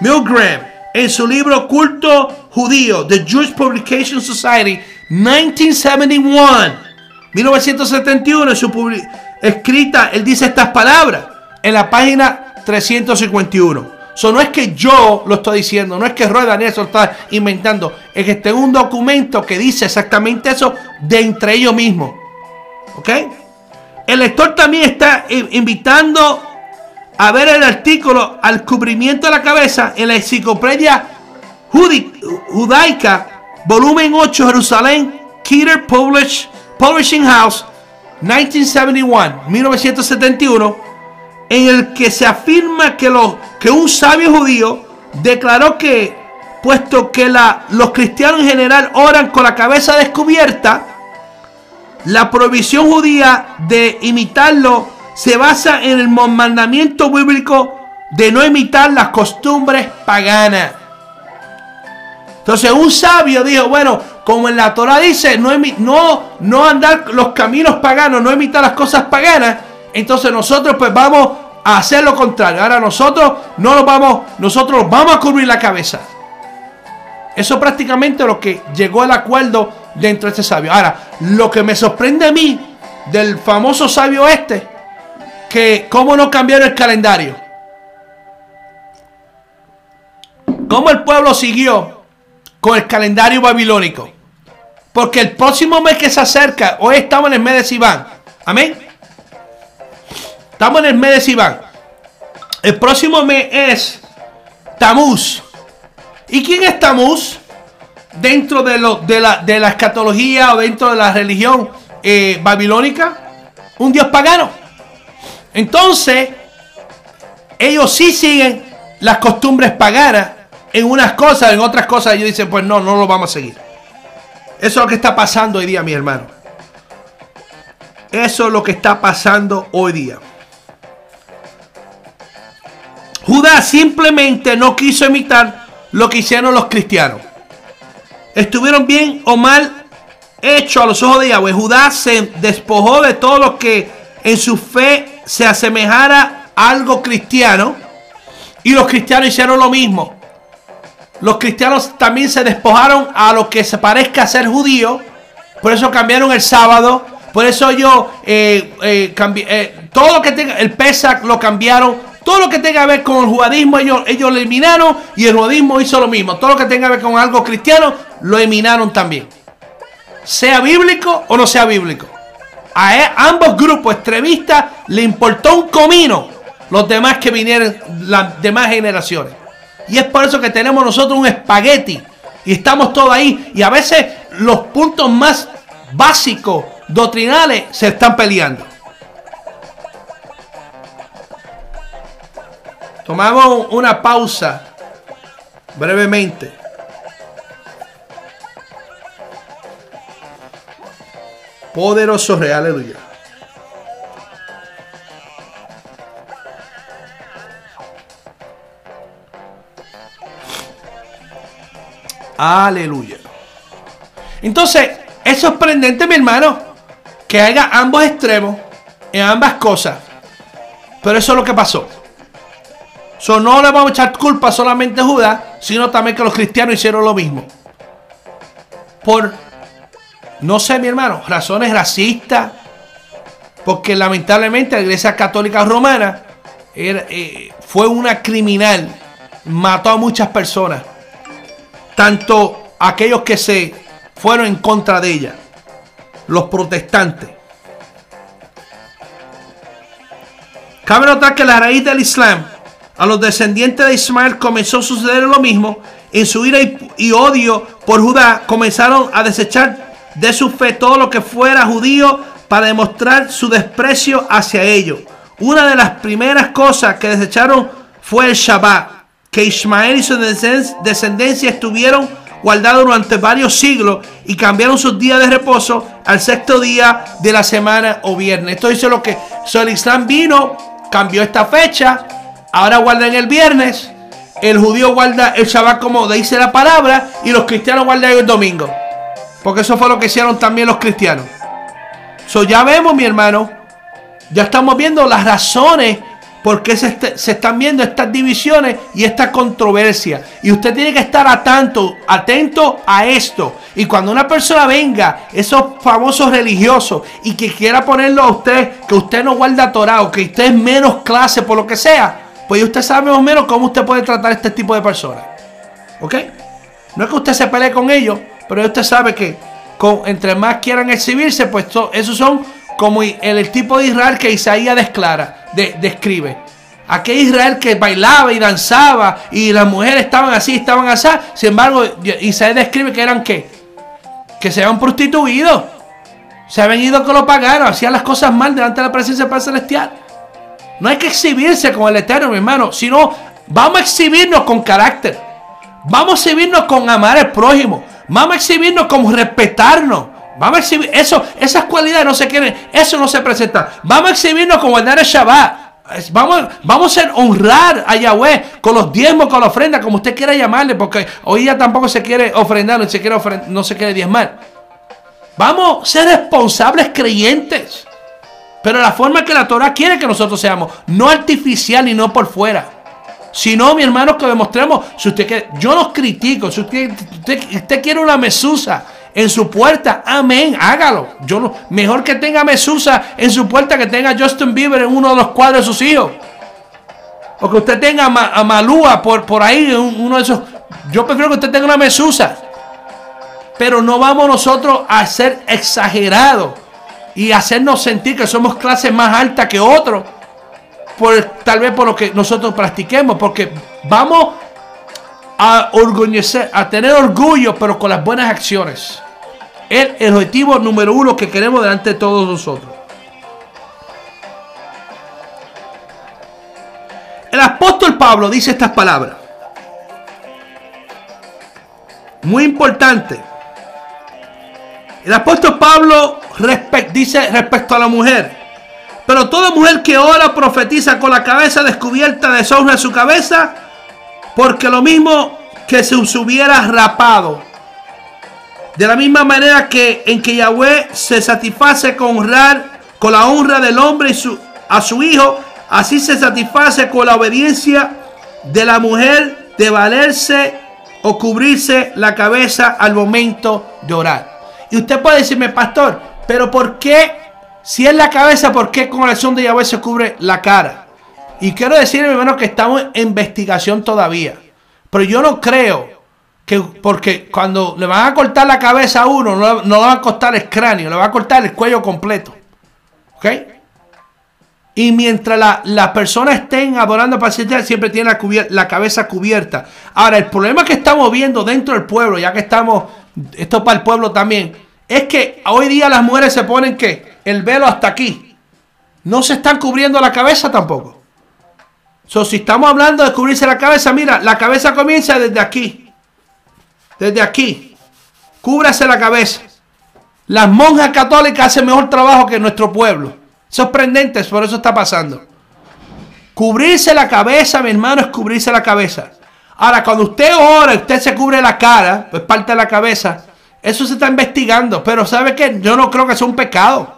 Milgram en su libro Culto Judío, The Jewish Publication Society, 1971. 1971, en su escrita, él dice estas palabras en la página 351. Eso no es que yo lo estoy diciendo, no es que Roy Daniel lo está inventando, es que está en un documento que dice exactamente eso de entre ellos mismos. ¿Ok? El lector también está invitando a ver el artículo al cubrimiento de la cabeza en la enciclopedia judaica, volumen 8, Jerusalén, Keter Publish- Publishing House, 1971, 1971, en el que se afirma que, que un sabio judío declaró que, puesto que la- los cristianos en general oran con la cabeza descubierta, la prohibición judía de imitarlo se basa en el mandamiento bíblico de no imitar las costumbres paganas. Entonces un sabio dijo, bueno, como en la Torah dice, no, no, no andar los caminos paganos, no imitar las cosas paganas, entonces nosotros pues vamos a hacer lo contrario. Ahora nosotros no nos vamos, nosotros nos vamos a cubrir la cabeza. Eso prácticamente lo que llegó al acuerdo dentro de este sabio. Ahora, lo que me sorprende a mí del famoso sabio este, cómo no cambiaron el calendario. Cómo el pueblo siguió con el calendario babilónico. Porque el próximo mes que se acerca, hoy estamos en el mes de Sivan. Amén. Estamos en el mes de Sivan. El próximo mes es Tamuz. ¿Y quién es Tamuz? Dentro de la escatología o dentro de la religión eh, babilónica. Un dios pagano. Entonces, ellos sí siguen las costumbres paganas en unas cosas, en otras cosas ellos dicen, pues no, no lo vamos a seguir. Eso es lo que está pasando hoy día, mi hermano. Eso es lo que está pasando hoy día. Judá simplemente no quiso imitar lo que hicieron los cristianos. Estuvieron bien o mal hechos a los ojos de Yahweh. Judá se despojó de todo lo que en su fe se asemejara a algo cristiano. Y los cristianos hicieron lo mismo. Los cristianos también se despojaron a lo que se parezca ser judío. Por eso cambiaron el sábado. Por eso yo eh, eh, eh, todo lo que tenga, el Pesach lo cambiaron. Todo lo que tenga que ver con el judaísmo, ellos, ellos lo eliminaron. Y el judaísmo hizo lo mismo. Todo lo que tenga que ver con algo cristiano, lo eliminaron también. Sea bíblico o no sea bíblico. A e- ambos grupos extremistas le importó un comino los demás que vinieron, las demás generaciones. Y es por eso que tenemos nosotros un espagueti. Y estamos todos ahí. Y a veces los puntos más básicos, doctrinales, se están peleando. Tomamos una pausa brevemente. Poderoso rey, aleluya. Aleluya. Entonces, es sorprendente, mi hermano, que haya ambos extremos en ambas cosas. Pero eso es lo que pasó. So, no le vamos a echar culpa solamente a Judas, sino también que los cristianos hicieron lo mismo. Por, no sé, mi hermano, razones racistas. Porque lamentablemente la iglesia católica romana eh, fue una criminal. Mató a muchas personas tanto aquellos que se fueron en contra de ella. Los protestantes. Cabe notar que la raíz del Islam a los descendientes de Ismael comenzó a suceder lo mismo. En su ira y odio por Judá comenzaron a desechar de su fe todo lo que fuera judío para demostrar su desprecio hacia ellos. Una de las primeras cosas que desecharon fue el Shabbat, que Ismael y su descend- descendencia estuvieron guardados durante varios siglos y cambiaron sus días de reposo al sexto día de la semana o viernes. Esto dice lo que so, el Islam vino, cambió esta fecha, ahora guardan el viernes, el judío guarda el Shabbat como dice la palabra y los cristianos guardan el domingo. Porque eso fue lo que hicieron también los cristianos. So, ya vemos, mi hermano, ya estamos viendo las razones por qué se, est- se están viendo estas divisiones y esta controversia. Y usted tiene que estar atento, atento a esto. Y cuando una persona venga, esos famosos religiosos, y que quiera ponerlo a usted, que usted no guarda Torah, o que usted es menos clase por lo que sea, pues usted sabe más o menos cómo usted puede tratar a este tipo de personas. ¿Ok? No es que usted se pelee con ellos, pero usted sabe que con, entre más quieran exhibirse, pues to- esos son como el, tipo de Israel que Isaías de- describe. Aquel Israel que bailaba y danzaba y las mujeres estaban así, estaban así. Sin embargo, Isaías describe que eran qué? Que se habían prostituido. Se habían ido con lo pagaron, hacían las cosas mal delante de la presencia del Padre Celestial. No hay que exhibirse con el Eterno, mi hermano, sino vamos a exhibirnos con carácter. Vamos a exhibirnos con amar al prójimo. Vamos a exhibirnos con respetarnos. Vamos a exhibir eso, esas cualidades no se quieren, eso no se presenta. Vamos a exhibirnos con guardar el Shabbat. Vamos, vamos a honrar a Yahweh con los diezmos, con la ofrenda, como usted quiera llamarle, porque hoy ya tampoco se quiere ofrendar, no se quiere, no se quiere diezmar. Vamos a ser responsables creyentes. Pero la forma que la Torah quiere que nosotros seamos, no artificial y no por fuera. Sino, mi hermano, que demostremos, si usted quiere, yo no critico, si usted, usted, quiere una mesusa en su puerta, amén, hágalo. Yo no, mejor que tenga mesusa en su puerta que tenga Justin Bieber en uno de los cuadros de sus hijos. O que usted tenga a, Ma- a Malúa por, por ahí, uno de esos. Yo prefiero que usted tenga una mesusa. Pero no vamos nosotros a ser exagerados y hacernos sentir que somos clase más alta que otros por tal vez por lo que nosotros practiquemos, porque vamos a orgullecer, a tener orgullo, pero con las buenas acciones. Es el objetivo número uno que queremos delante de todos nosotros. El apóstol Pablo dice estas palabras. Muy importante. El apóstol Pablo dice respecto a la mujer. Pero toda mujer que ora profetiza con la cabeza descubierta deshonra su cabeza, porque lo mismo que se hubiera rapado. De la misma manera que en que Yahweh se satisface con honrar con la honra del hombre y su, a su hijo, así se satisface con la obediencia de la mujer de valerse o cubrirse la cabeza al momento de orar. Y usted puede decirme, pastor, pero ¿por qué? Si es la cabeza, ¿por qué con la acción de Yahweh se cubre la cara? Y quiero decirle, hermano, que estamos en investigación todavía. Pero yo no creo que, porque cuando le van a cortar la cabeza a uno, no, le van a cortar el cráneo, le van a cortar el cuello completo. ¿Ok? Y mientras la- las personas estén adorando para siempre tiene la, la cabeza cubierta. Ahora, el problema que estamos viendo dentro del pueblo, ya que estamos, esto para el pueblo también, es que hoy día las mujeres se ponen que el velo hasta aquí. No se están cubriendo la cabeza tampoco. So, si estamos hablando de cubrirse la cabeza, mira, la cabeza comienza desde aquí. Desde aquí. Cúbrase la cabeza. Las monjas católicas hacen mejor trabajo que nuestro pueblo. Sorprendentes, por eso está pasando. Cubrirse la cabeza, mi hermano, es cubrirse la cabeza. Ahora, cuando usted ora, usted se cubre la cara, pues parte de la cabeza. Eso se está investigando. Pero ¿sabe qué? Yo no creo que sea un pecado.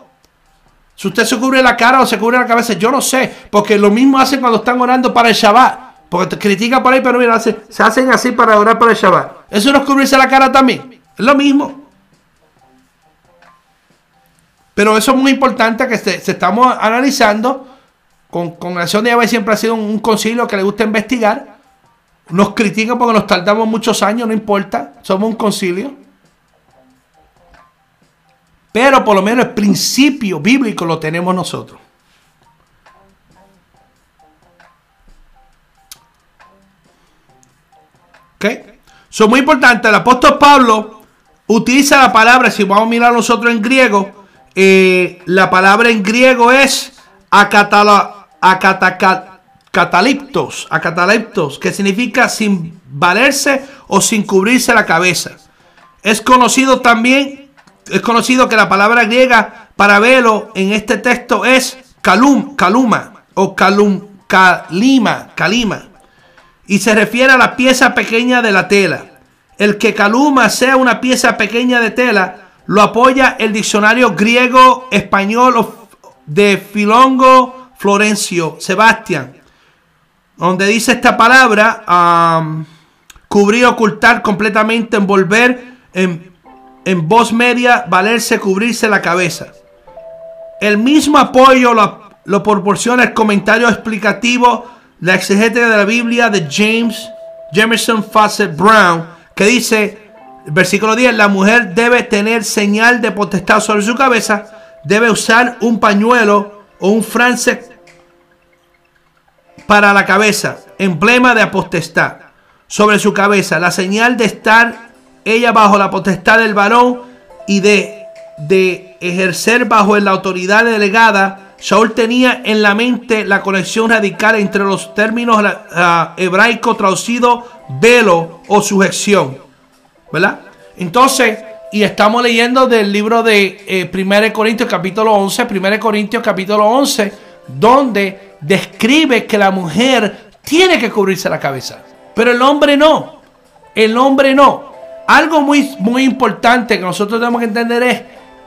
Si usted se cubre la cara o se cubre la cabeza, yo no sé. Porque lo mismo hacen cuando están orando para el Shabbat. Porque te critican por ahí, pero mira, se hacen así para orar para el Shabbat. Eso no es cubrirse la cara también. Es lo mismo. Pero eso es muy importante que se, estamos analizando. Con, con la acción de Yahweh siempre ha sido un, un concilio que le gusta investigar. Nos critican porque nos tardamos muchos años, no importa. Somos un concilio. Pero por lo menos el principio bíblico lo tenemos nosotros. ¿Ok? Son muy importante. El apóstol Pablo utiliza la palabra, si vamos a mirar nosotros en griego, eh, la palabra en griego es acatala, acataliptos, que significa sin valerse o sin cubrirse la cabeza. Es conocido también, es conocido que la palabra griega para velo en este texto es calum, caluma o calum, calima, calima y se refiere a la pieza pequeña de la tela. El que caluma sea una pieza pequeña de tela lo apoya el diccionario griego español de Filongo Florencio Sebastián, donde dice esta palabra am, cubrir, ocultar completamente, envolver en, en voz media, valerse, cubrirse la cabeza. El mismo apoyo lo, proporciona el comentario explicativo, la exegética de la Biblia de James Jameson Fawcett Brown, que dice, versículo 10, la mujer debe tener señal de potestad sobre su cabeza, debe usar un pañuelo o un france para la cabeza, emblema de potestad sobre su cabeza, la señal de estar ella bajo la potestad del varón y de, de ejercer bajo la autoridad delegada. Saúl tenía en la mente la conexión radical entre los términos ah, hebraicos traducido velo o sujeción. ¿Verdad? Entonces, y estamos leyendo del libro de eh, 1 Corintios capítulo 11, 1 Corintios capítulo 11, donde describe que la mujer tiene que cubrirse la cabeza, pero el hombre no. El hombre no. Algo muy, muy importante que nosotros tenemos que entender es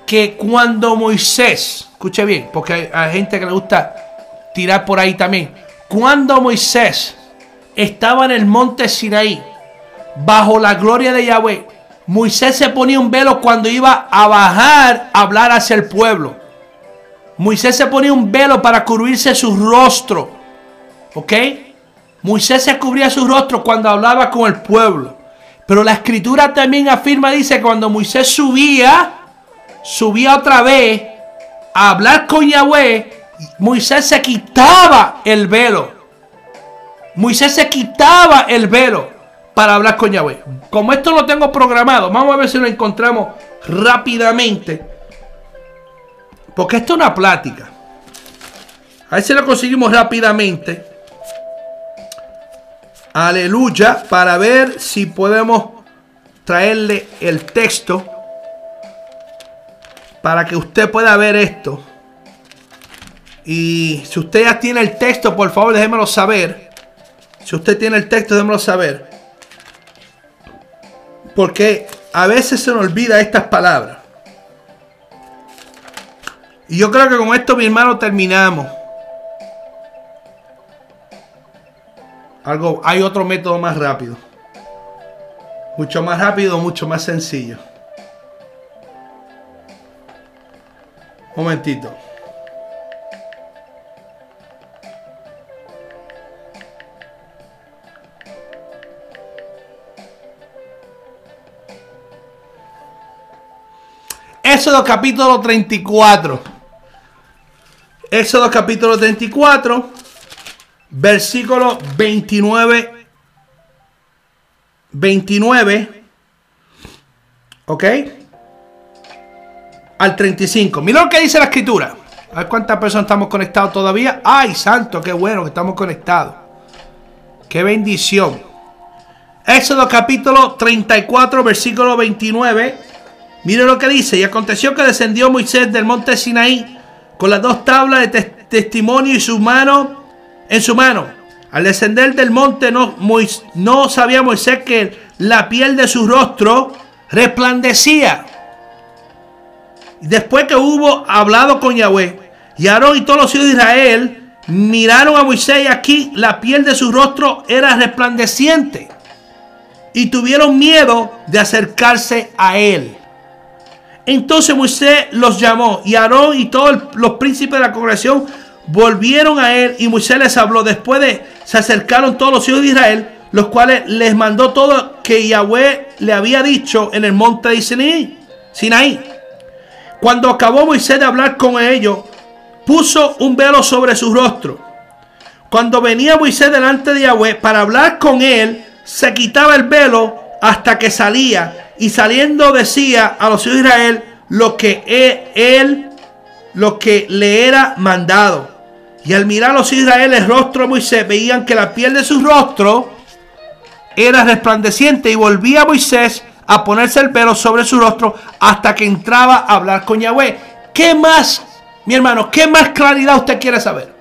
que cuando Moisés, escuche bien, porque hay, hay gente que le gusta tirar por ahí también, cuando Moisés estaba en el monte Sinaí, bajo la gloria de Yahweh, Moisés se ponía un velo cuando iba a bajar a hablar hacia el pueblo. Moisés se ponía un velo para cubrirse su rostro. ¿Ok? Moisés se cubría su rostro cuando hablaba con el pueblo. Pero la escritura también afirma, dice, cuando Moisés subía, subía otra vez a hablar con Yahweh, Moisés se quitaba el velo. Moisés se quitaba el velo para hablar con Yahweh. Como esto lo tengo programado, vamos a ver si lo encontramos rápidamente. Porque esto es una plática. A ver si lo conseguimos rápidamente. Aleluya. Para ver si podemos traerle el texto. Para que usted pueda ver esto. Y si usted ya tiene el texto, por favor, déjemelo saber. Si usted tiene el texto, déjemelo saber. Porque a veces se nos olvida estas palabras. Y yo creo que con esto, mi hermano, terminamos. Algo, hay otro método más rápido. Mucho más rápido, mucho más sencillo. Momentito. Éxodo capítulo 34. Éxodo capítulo 34, versículo 29. 29. ¿Ok? Al 35. Mira lo que dice la escritura. A ver cuántas personas estamos conectados todavía. Ay, santo, qué bueno que estamos conectados. Qué bendición. Éxodo capítulo 34, versículo 29. Mire lo que dice. Y aconteció que descendió Moisés del monte Sinaí con las dos tablas de tes- testimonio y su mano en su mano. Al descender del monte no, sabía Moisés que la piel de su rostro resplandecía. Después que hubo hablado con Yahweh, y Aarón y todos los hijos de Israel miraron a Moisés y aquí la piel de su rostro era resplandeciente. Y tuvieron miedo de acercarse a él. Entonces Moisés los llamó y Aarón y todos los príncipes de la congregación volvieron a él y Moisés les habló. Después de se acercaron todos los hijos de Israel, los cuales les mandó todo que Yahweh le había dicho en el monte de Sinaí. Sinaí. Cuando acabó Moisés de hablar con ellos, puso un velo sobre su rostro. Cuando venía Moisés delante de Yahweh para hablar con él, se quitaba el velo hasta que salía y saliendo decía a los hijos de Israel lo que e- él, lo que le era mandado. Y al mirar los hijos de Israel el rostro de Moisés, veían que la piel de su rostro era resplandeciente y volvía Moisés a ponerse el velo sobre su rostro hasta que entraba a hablar con Yahweh. ¿Qué más, mi hermano, qué más claridad usted quiere saber?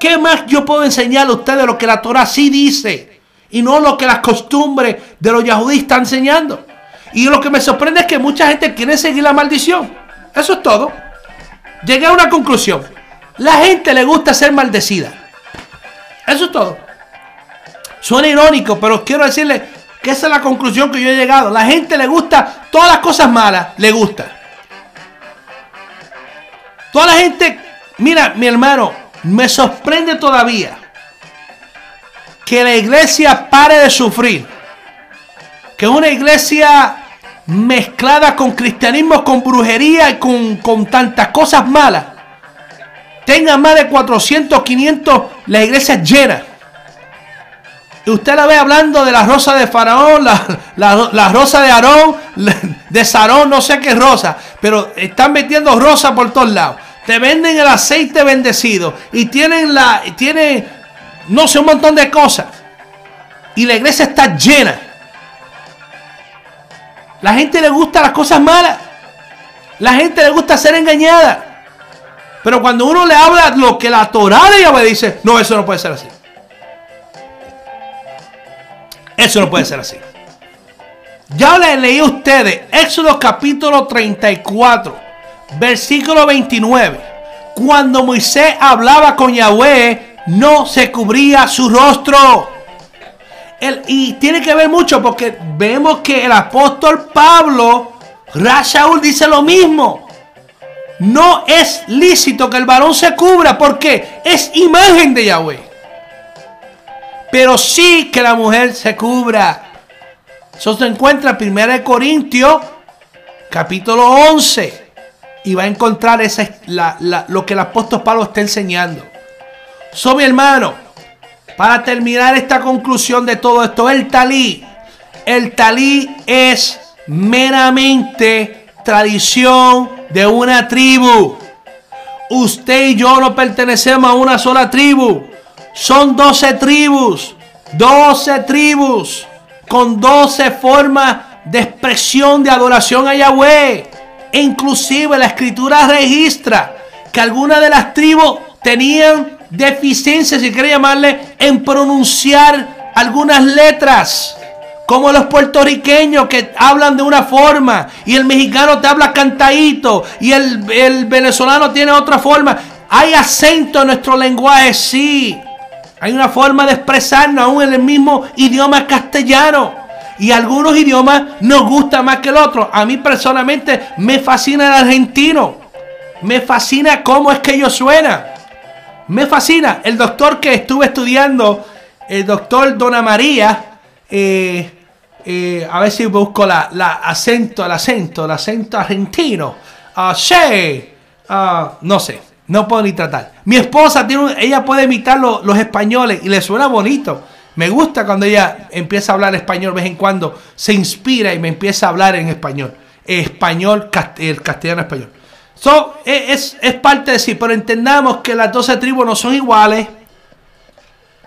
¿Qué más yo puedo enseñarle a usted de lo que la Torah sí dice? Y no lo que las costumbres de los yahudí están enseñando. Y lo que me sorprende es que mucha gente quiere seguir la maldición. Eso es todo. Llegué a una conclusión. La gente le gusta ser maldecida. Eso es todo. Suena irónico, pero quiero decirle que esa es la conclusión que yo he llegado. La gente le gusta todas las cosas malas, le gusta. Toda la gente, mira, mi hermano, me sorprende todavía que la iglesia pare de sufrir. Que una iglesia mezclada con cristianismo, con brujería y con, con tantas cosas malas, tenga más de 400, 500, la iglesia llena. Y usted la ve hablando de la rosa de Faraón, la, la- rosa de Aarón, de Sarón, no sé qué rosa. Pero están metiendo rosa por todos lados. Te venden el aceite bendecido. Y tienen la. Tienen, no sé, un montón de cosas. Y la iglesia está llena. La gente le gusta las cosas malas. La gente le gusta ser engañada. Pero cuando uno le habla lo que la Torah de Yahweh dice, no, eso no puede ser así. Eso no puede ser así. Ya les leí a ustedes Éxodo capítulo 34, versículo 29. Cuando Moisés hablaba con Yahweh, no se cubría su rostro. El- y tiene que ver mucho porque vemos que el apóstol Pablo, Rashaul dice lo mismo. No es lícito que el varón se cubra porque es imagen de Yahweh. Pero sí que la mujer se cubra. Eso se encuentra en 1 Corintios, capítulo 11. Y va a encontrar esa, lo que el apóstol Pablo está enseñando. So, mi hermano, para terminar esta conclusión de todo esto, el talí. El talí es meramente tradición de una tribu. Usted y yo no pertenecemos a una sola tribu. Son 12 tribus. 12 tribus. Con 12 formas de expresión de adoración a Yahweh. E inclusive la escritura registra que algunas de las tribus tenían deficiencias, si quiere llamarle, en pronunciar algunas letras. Como los puertorriqueños que hablan de una forma y el mexicano te habla cantadito y el, el venezolano tiene otra forma. Hay acento en nuestro lenguaje, sí. Hay una forma de expresarnos aún en el mismo idioma castellano. Y algunos idiomas nos gustan más que el otro. A mí personalmente me fascina el argentino. Me fascina cómo es que ellos suenan. Me fascina. El doctor que estuve estudiando, el doctor Dona María, eh, eh, a ver si busco la, acento, el acento, el acento argentino. Sí, ah, no sé, no puedo ni tratar. Mi esposa tiene, un- ella puede imitar lo- los españoles y le suena bonito. Me gusta cuando ella empieza a hablar español de vez en cuando, se inspira y me empieza a hablar en español. Español, el castellano español. So, e- es, es parte de sí, pero entendamos que las 12 tribus no son iguales.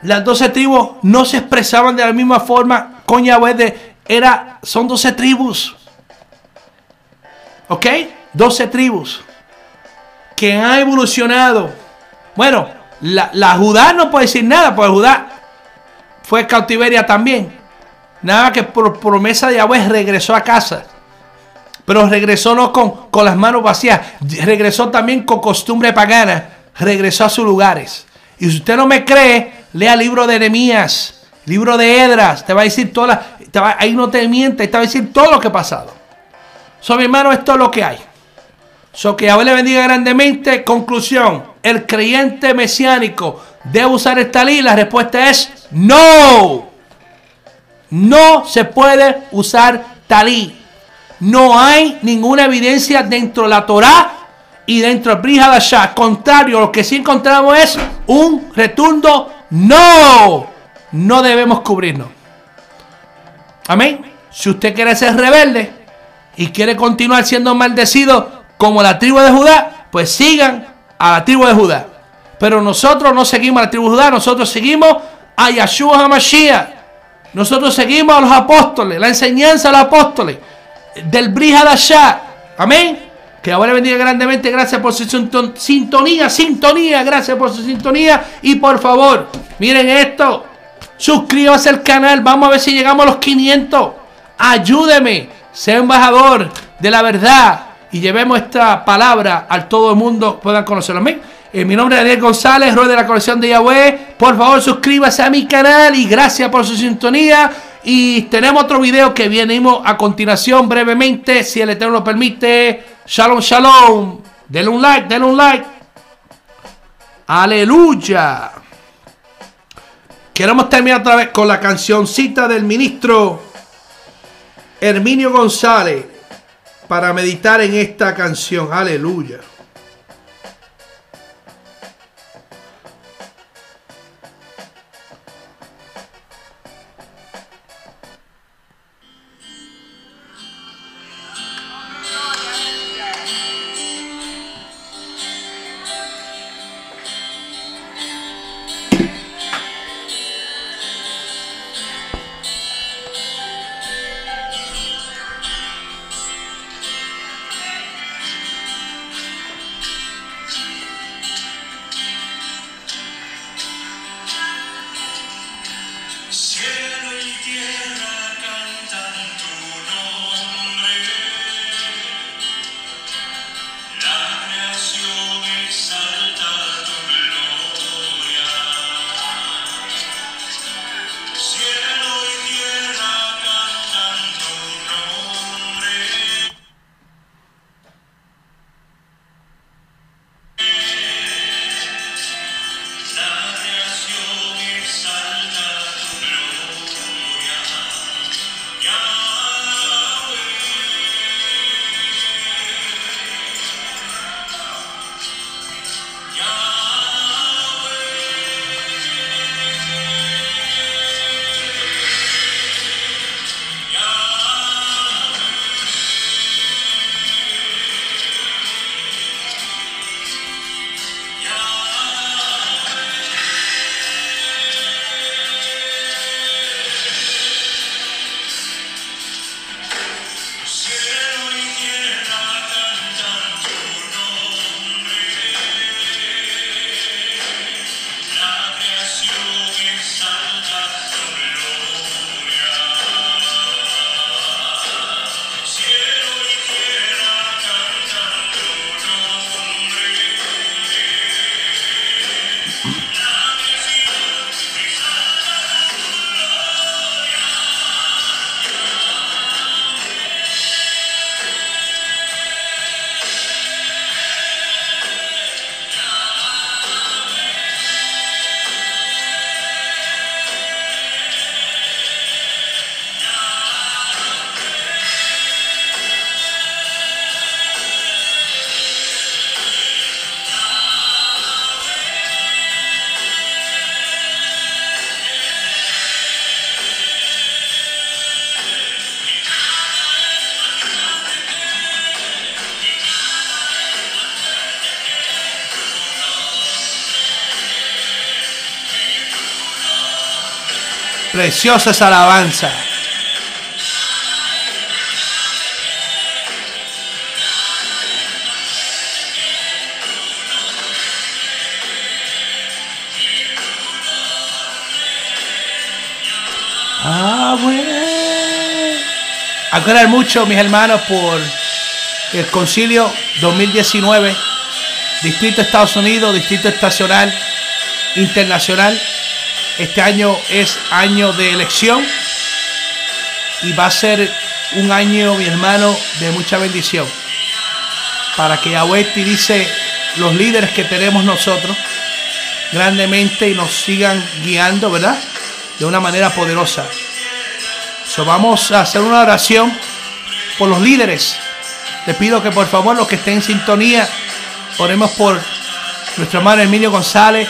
Las 12 tribus no se expresaban de la misma forma con Yahweh. De, era, son 12 tribus. ¿Ok? 12 tribus que han evolucionado. Bueno, la, la Judá no puede decir nada, porque Judá fue cautiveria también. Nada que por promesa de Yahweh regresó a casa. Pero regresó no con, con las manos vacías, regresó también con costumbre pagana, regresó a sus lugares. Y si usted no me cree, lea libro de Nehemías, libro de Edras, te va a decir toda la, te va- ahí no te miente, te va a decir todo lo que ha pasado. So, mi hermano, esto es lo que hay. So, que Yahweh le bendiga grandemente. Conclusión, el creyente mesiánico debe usar esta ley. La respuesta es no. No se puede usar talí. No hay ninguna evidencia dentro de la Torá y dentro del Brit Hadashah. Contrario, lo que sí encontramos es un retundo no. No debemos cubrirnos. Amén. Si usted quiere ser rebelde y quiere continuar siendo maldecido como la tribu de Judá, pues sigan a la tribu de Judá. Pero nosotros no seguimos a la tribu de Judá, nosotros seguimos a Yahshua HaMashiach. Nosotros seguimos a los apóstoles, la enseñanza de los apóstoles del Brit Hadashah. Amén. Que ahora bendiga grandemente. Gracias por su sinton- sintonía, sintonía. Gracias por su sintonía. Y por favor, miren esto. Suscríbase al canal. Vamos a ver si llegamos a los 500. Ayúdeme. Sea embajador de la verdad. Y llevemos esta palabra al todo el mundo. Puedan conocerlo. Eh, mi nombre es Daniel González, rey de la colección de Yahweh. Por favor, suscríbase a mi canal y gracias por su sintonía. Y tenemos otro video que venimos a continuación brevemente, si el Eterno lo permite. Shalom, shalom. Denle un like, denle un like. Aleluya. Queremos terminar otra vez con la cancioncita del ministro Herminio González para meditar en esta canción. Aleluya. Preciosa esa alabanza. Ah, bueno. Acuerdan mucho, mis hermanos, por el concilio 2019, Distrito Estados Unidos, Distrito Estacional Internacional. Este año es año de elección y va a ser un año, mi hermano, de mucha bendición. Para que Yahweh utilice los líderes que tenemos nosotros grandemente y nos sigan guiando, ¿verdad? De una manera poderosa. So, vamos a hacer una oración por los líderes. Le pido que por favor los que estén en sintonía, oremos por nuestro hermano Emilio González,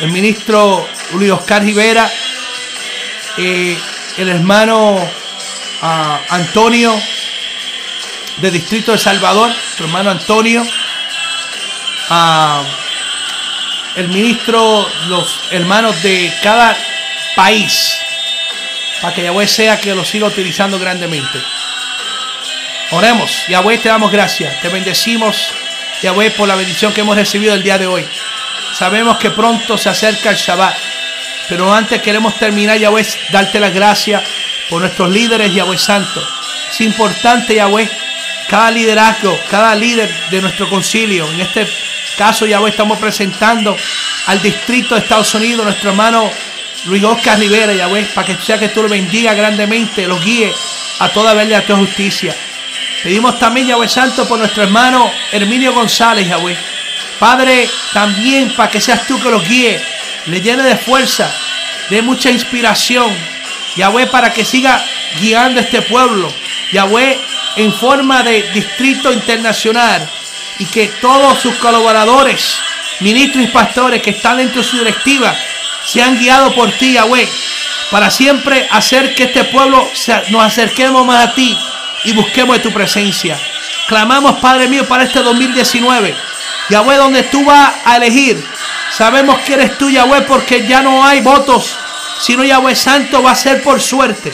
el ministro Luis Oscar Rivera, eh, el hermano ah, Antonio de Distrito de Salvador, nuestro hermano Antonio, ah, el ministro, los hermanos de cada país, para que Yahweh sea que lo siga utilizando grandemente. Oremos, Yahweh te damos gracias, te bendecimos, Yahweh, por la bendición que hemos recibido el día de hoy. Sabemos que pronto se acerca el Shabbat, pero antes queremos terminar, Yahweh, darte las gracias por nuestros líderes, Yahweh Santo. Es importante, Yahweh, cada liderazgo, cada líder de nuestro concilio. En este caso, Yahweh, estamos presentando al distrito de Estados Unidos, nuestro hermano Luis Oscar Rivera, Yahweh, para que sea que tú lo bendiga grandemente, los guíe a toda verdad y a toda justicia. Pedimos también, Yahweh Santo, por nuestro hermano Herminio González, Yahweh. Padre, también para que seas tú que los guíe, le llene de fuerza, de mucha inspiración. Yahweh, para que siga guiando este pueblo. Yahweh, en forma de distrito internacional. Y que todos sus colaboradores, ministros y pastores que están dentro de su directiva, sean guiados por ti, Yahweh. Para siempre hacer que este pueblo nos acerquemos más a ti y busquemos de tu presencia. Clamamos, Padre mío, para este 2019. Yahweh, donde tú vas a elegir. Sabemos que eres tú, Yahweh, porque ya no hay votos, sino Yahweh Santo va a ser por suerte.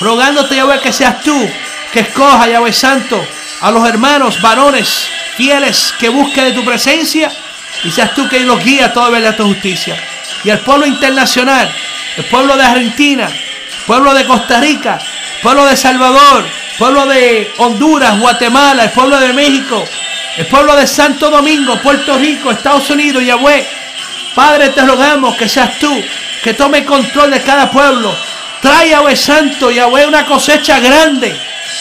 Rogándote, Yahweh, que seas tú que escoja, Yahweh Santo, a los hermanos, varones, fieles, que busquen de tu presencia y seas tú que los guíe a toda verdad, tu justicia. Y al pueblo internacional, el pueblo de Argentina, pueblo de Costa Rica, pueblo de Salvador, pueblo de Honduras, Guatemala, el pueblo de México, el pueblo de Santo Domingo, Puerto Rico, Estados Unidos, Yahweh. Padre, te rogamos que seas tú que tome control de cada pueblo. Trae, Yahweh Santo, Yahweh, una cosecha grande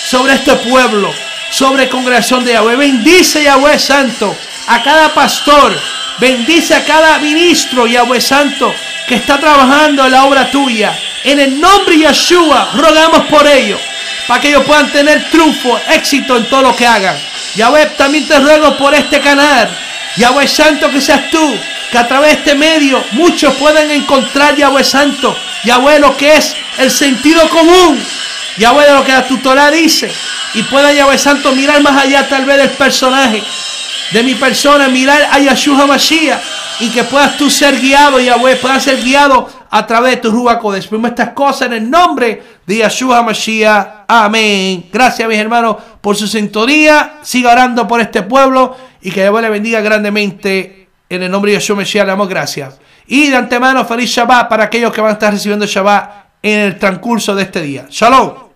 sobre este pueblo, sobre congregación de Yahweh. Bendice, Yahweh Santo, a cada pastor. Bendice a cada ministro, Yahweh Santo, que está trabajando en la obra tuya. En el nombre de Yeshua, rogamos por ellos, para que ellos puedan tener triunfo, éxito en todo lo que hagan. Yahweh, también te ruego por este canal. Yahweh Santo, que seas tú, que a través de este medio muchos puedan encontrar, Yahweh Santo, Yahweh, lo que es el sentido común. Yahweh, de lo que la tutora dice. Y pueda, Yahweh Santo, mirar más allá tal vez del personaje de mi persona, mirar a Yahshua Mashiach y que puedas tú ser guiado, Yahweh, puedas ser guiado a través de tu Ruach Kodesh. Pedimos estas cosas en el nombre de Yahshua Mashiach. Amén. Gracias, mis hermanos, por su sintonía. Siga orando por este pueblo y que Yahweh le bendiga grandemente. En el nombre de Yahshua Mashiach le damos gracias. Y de antemano, feliz Shabbat para aquellos que van a estar recibiendo Shabbat en el transcurso de este día. Shalom.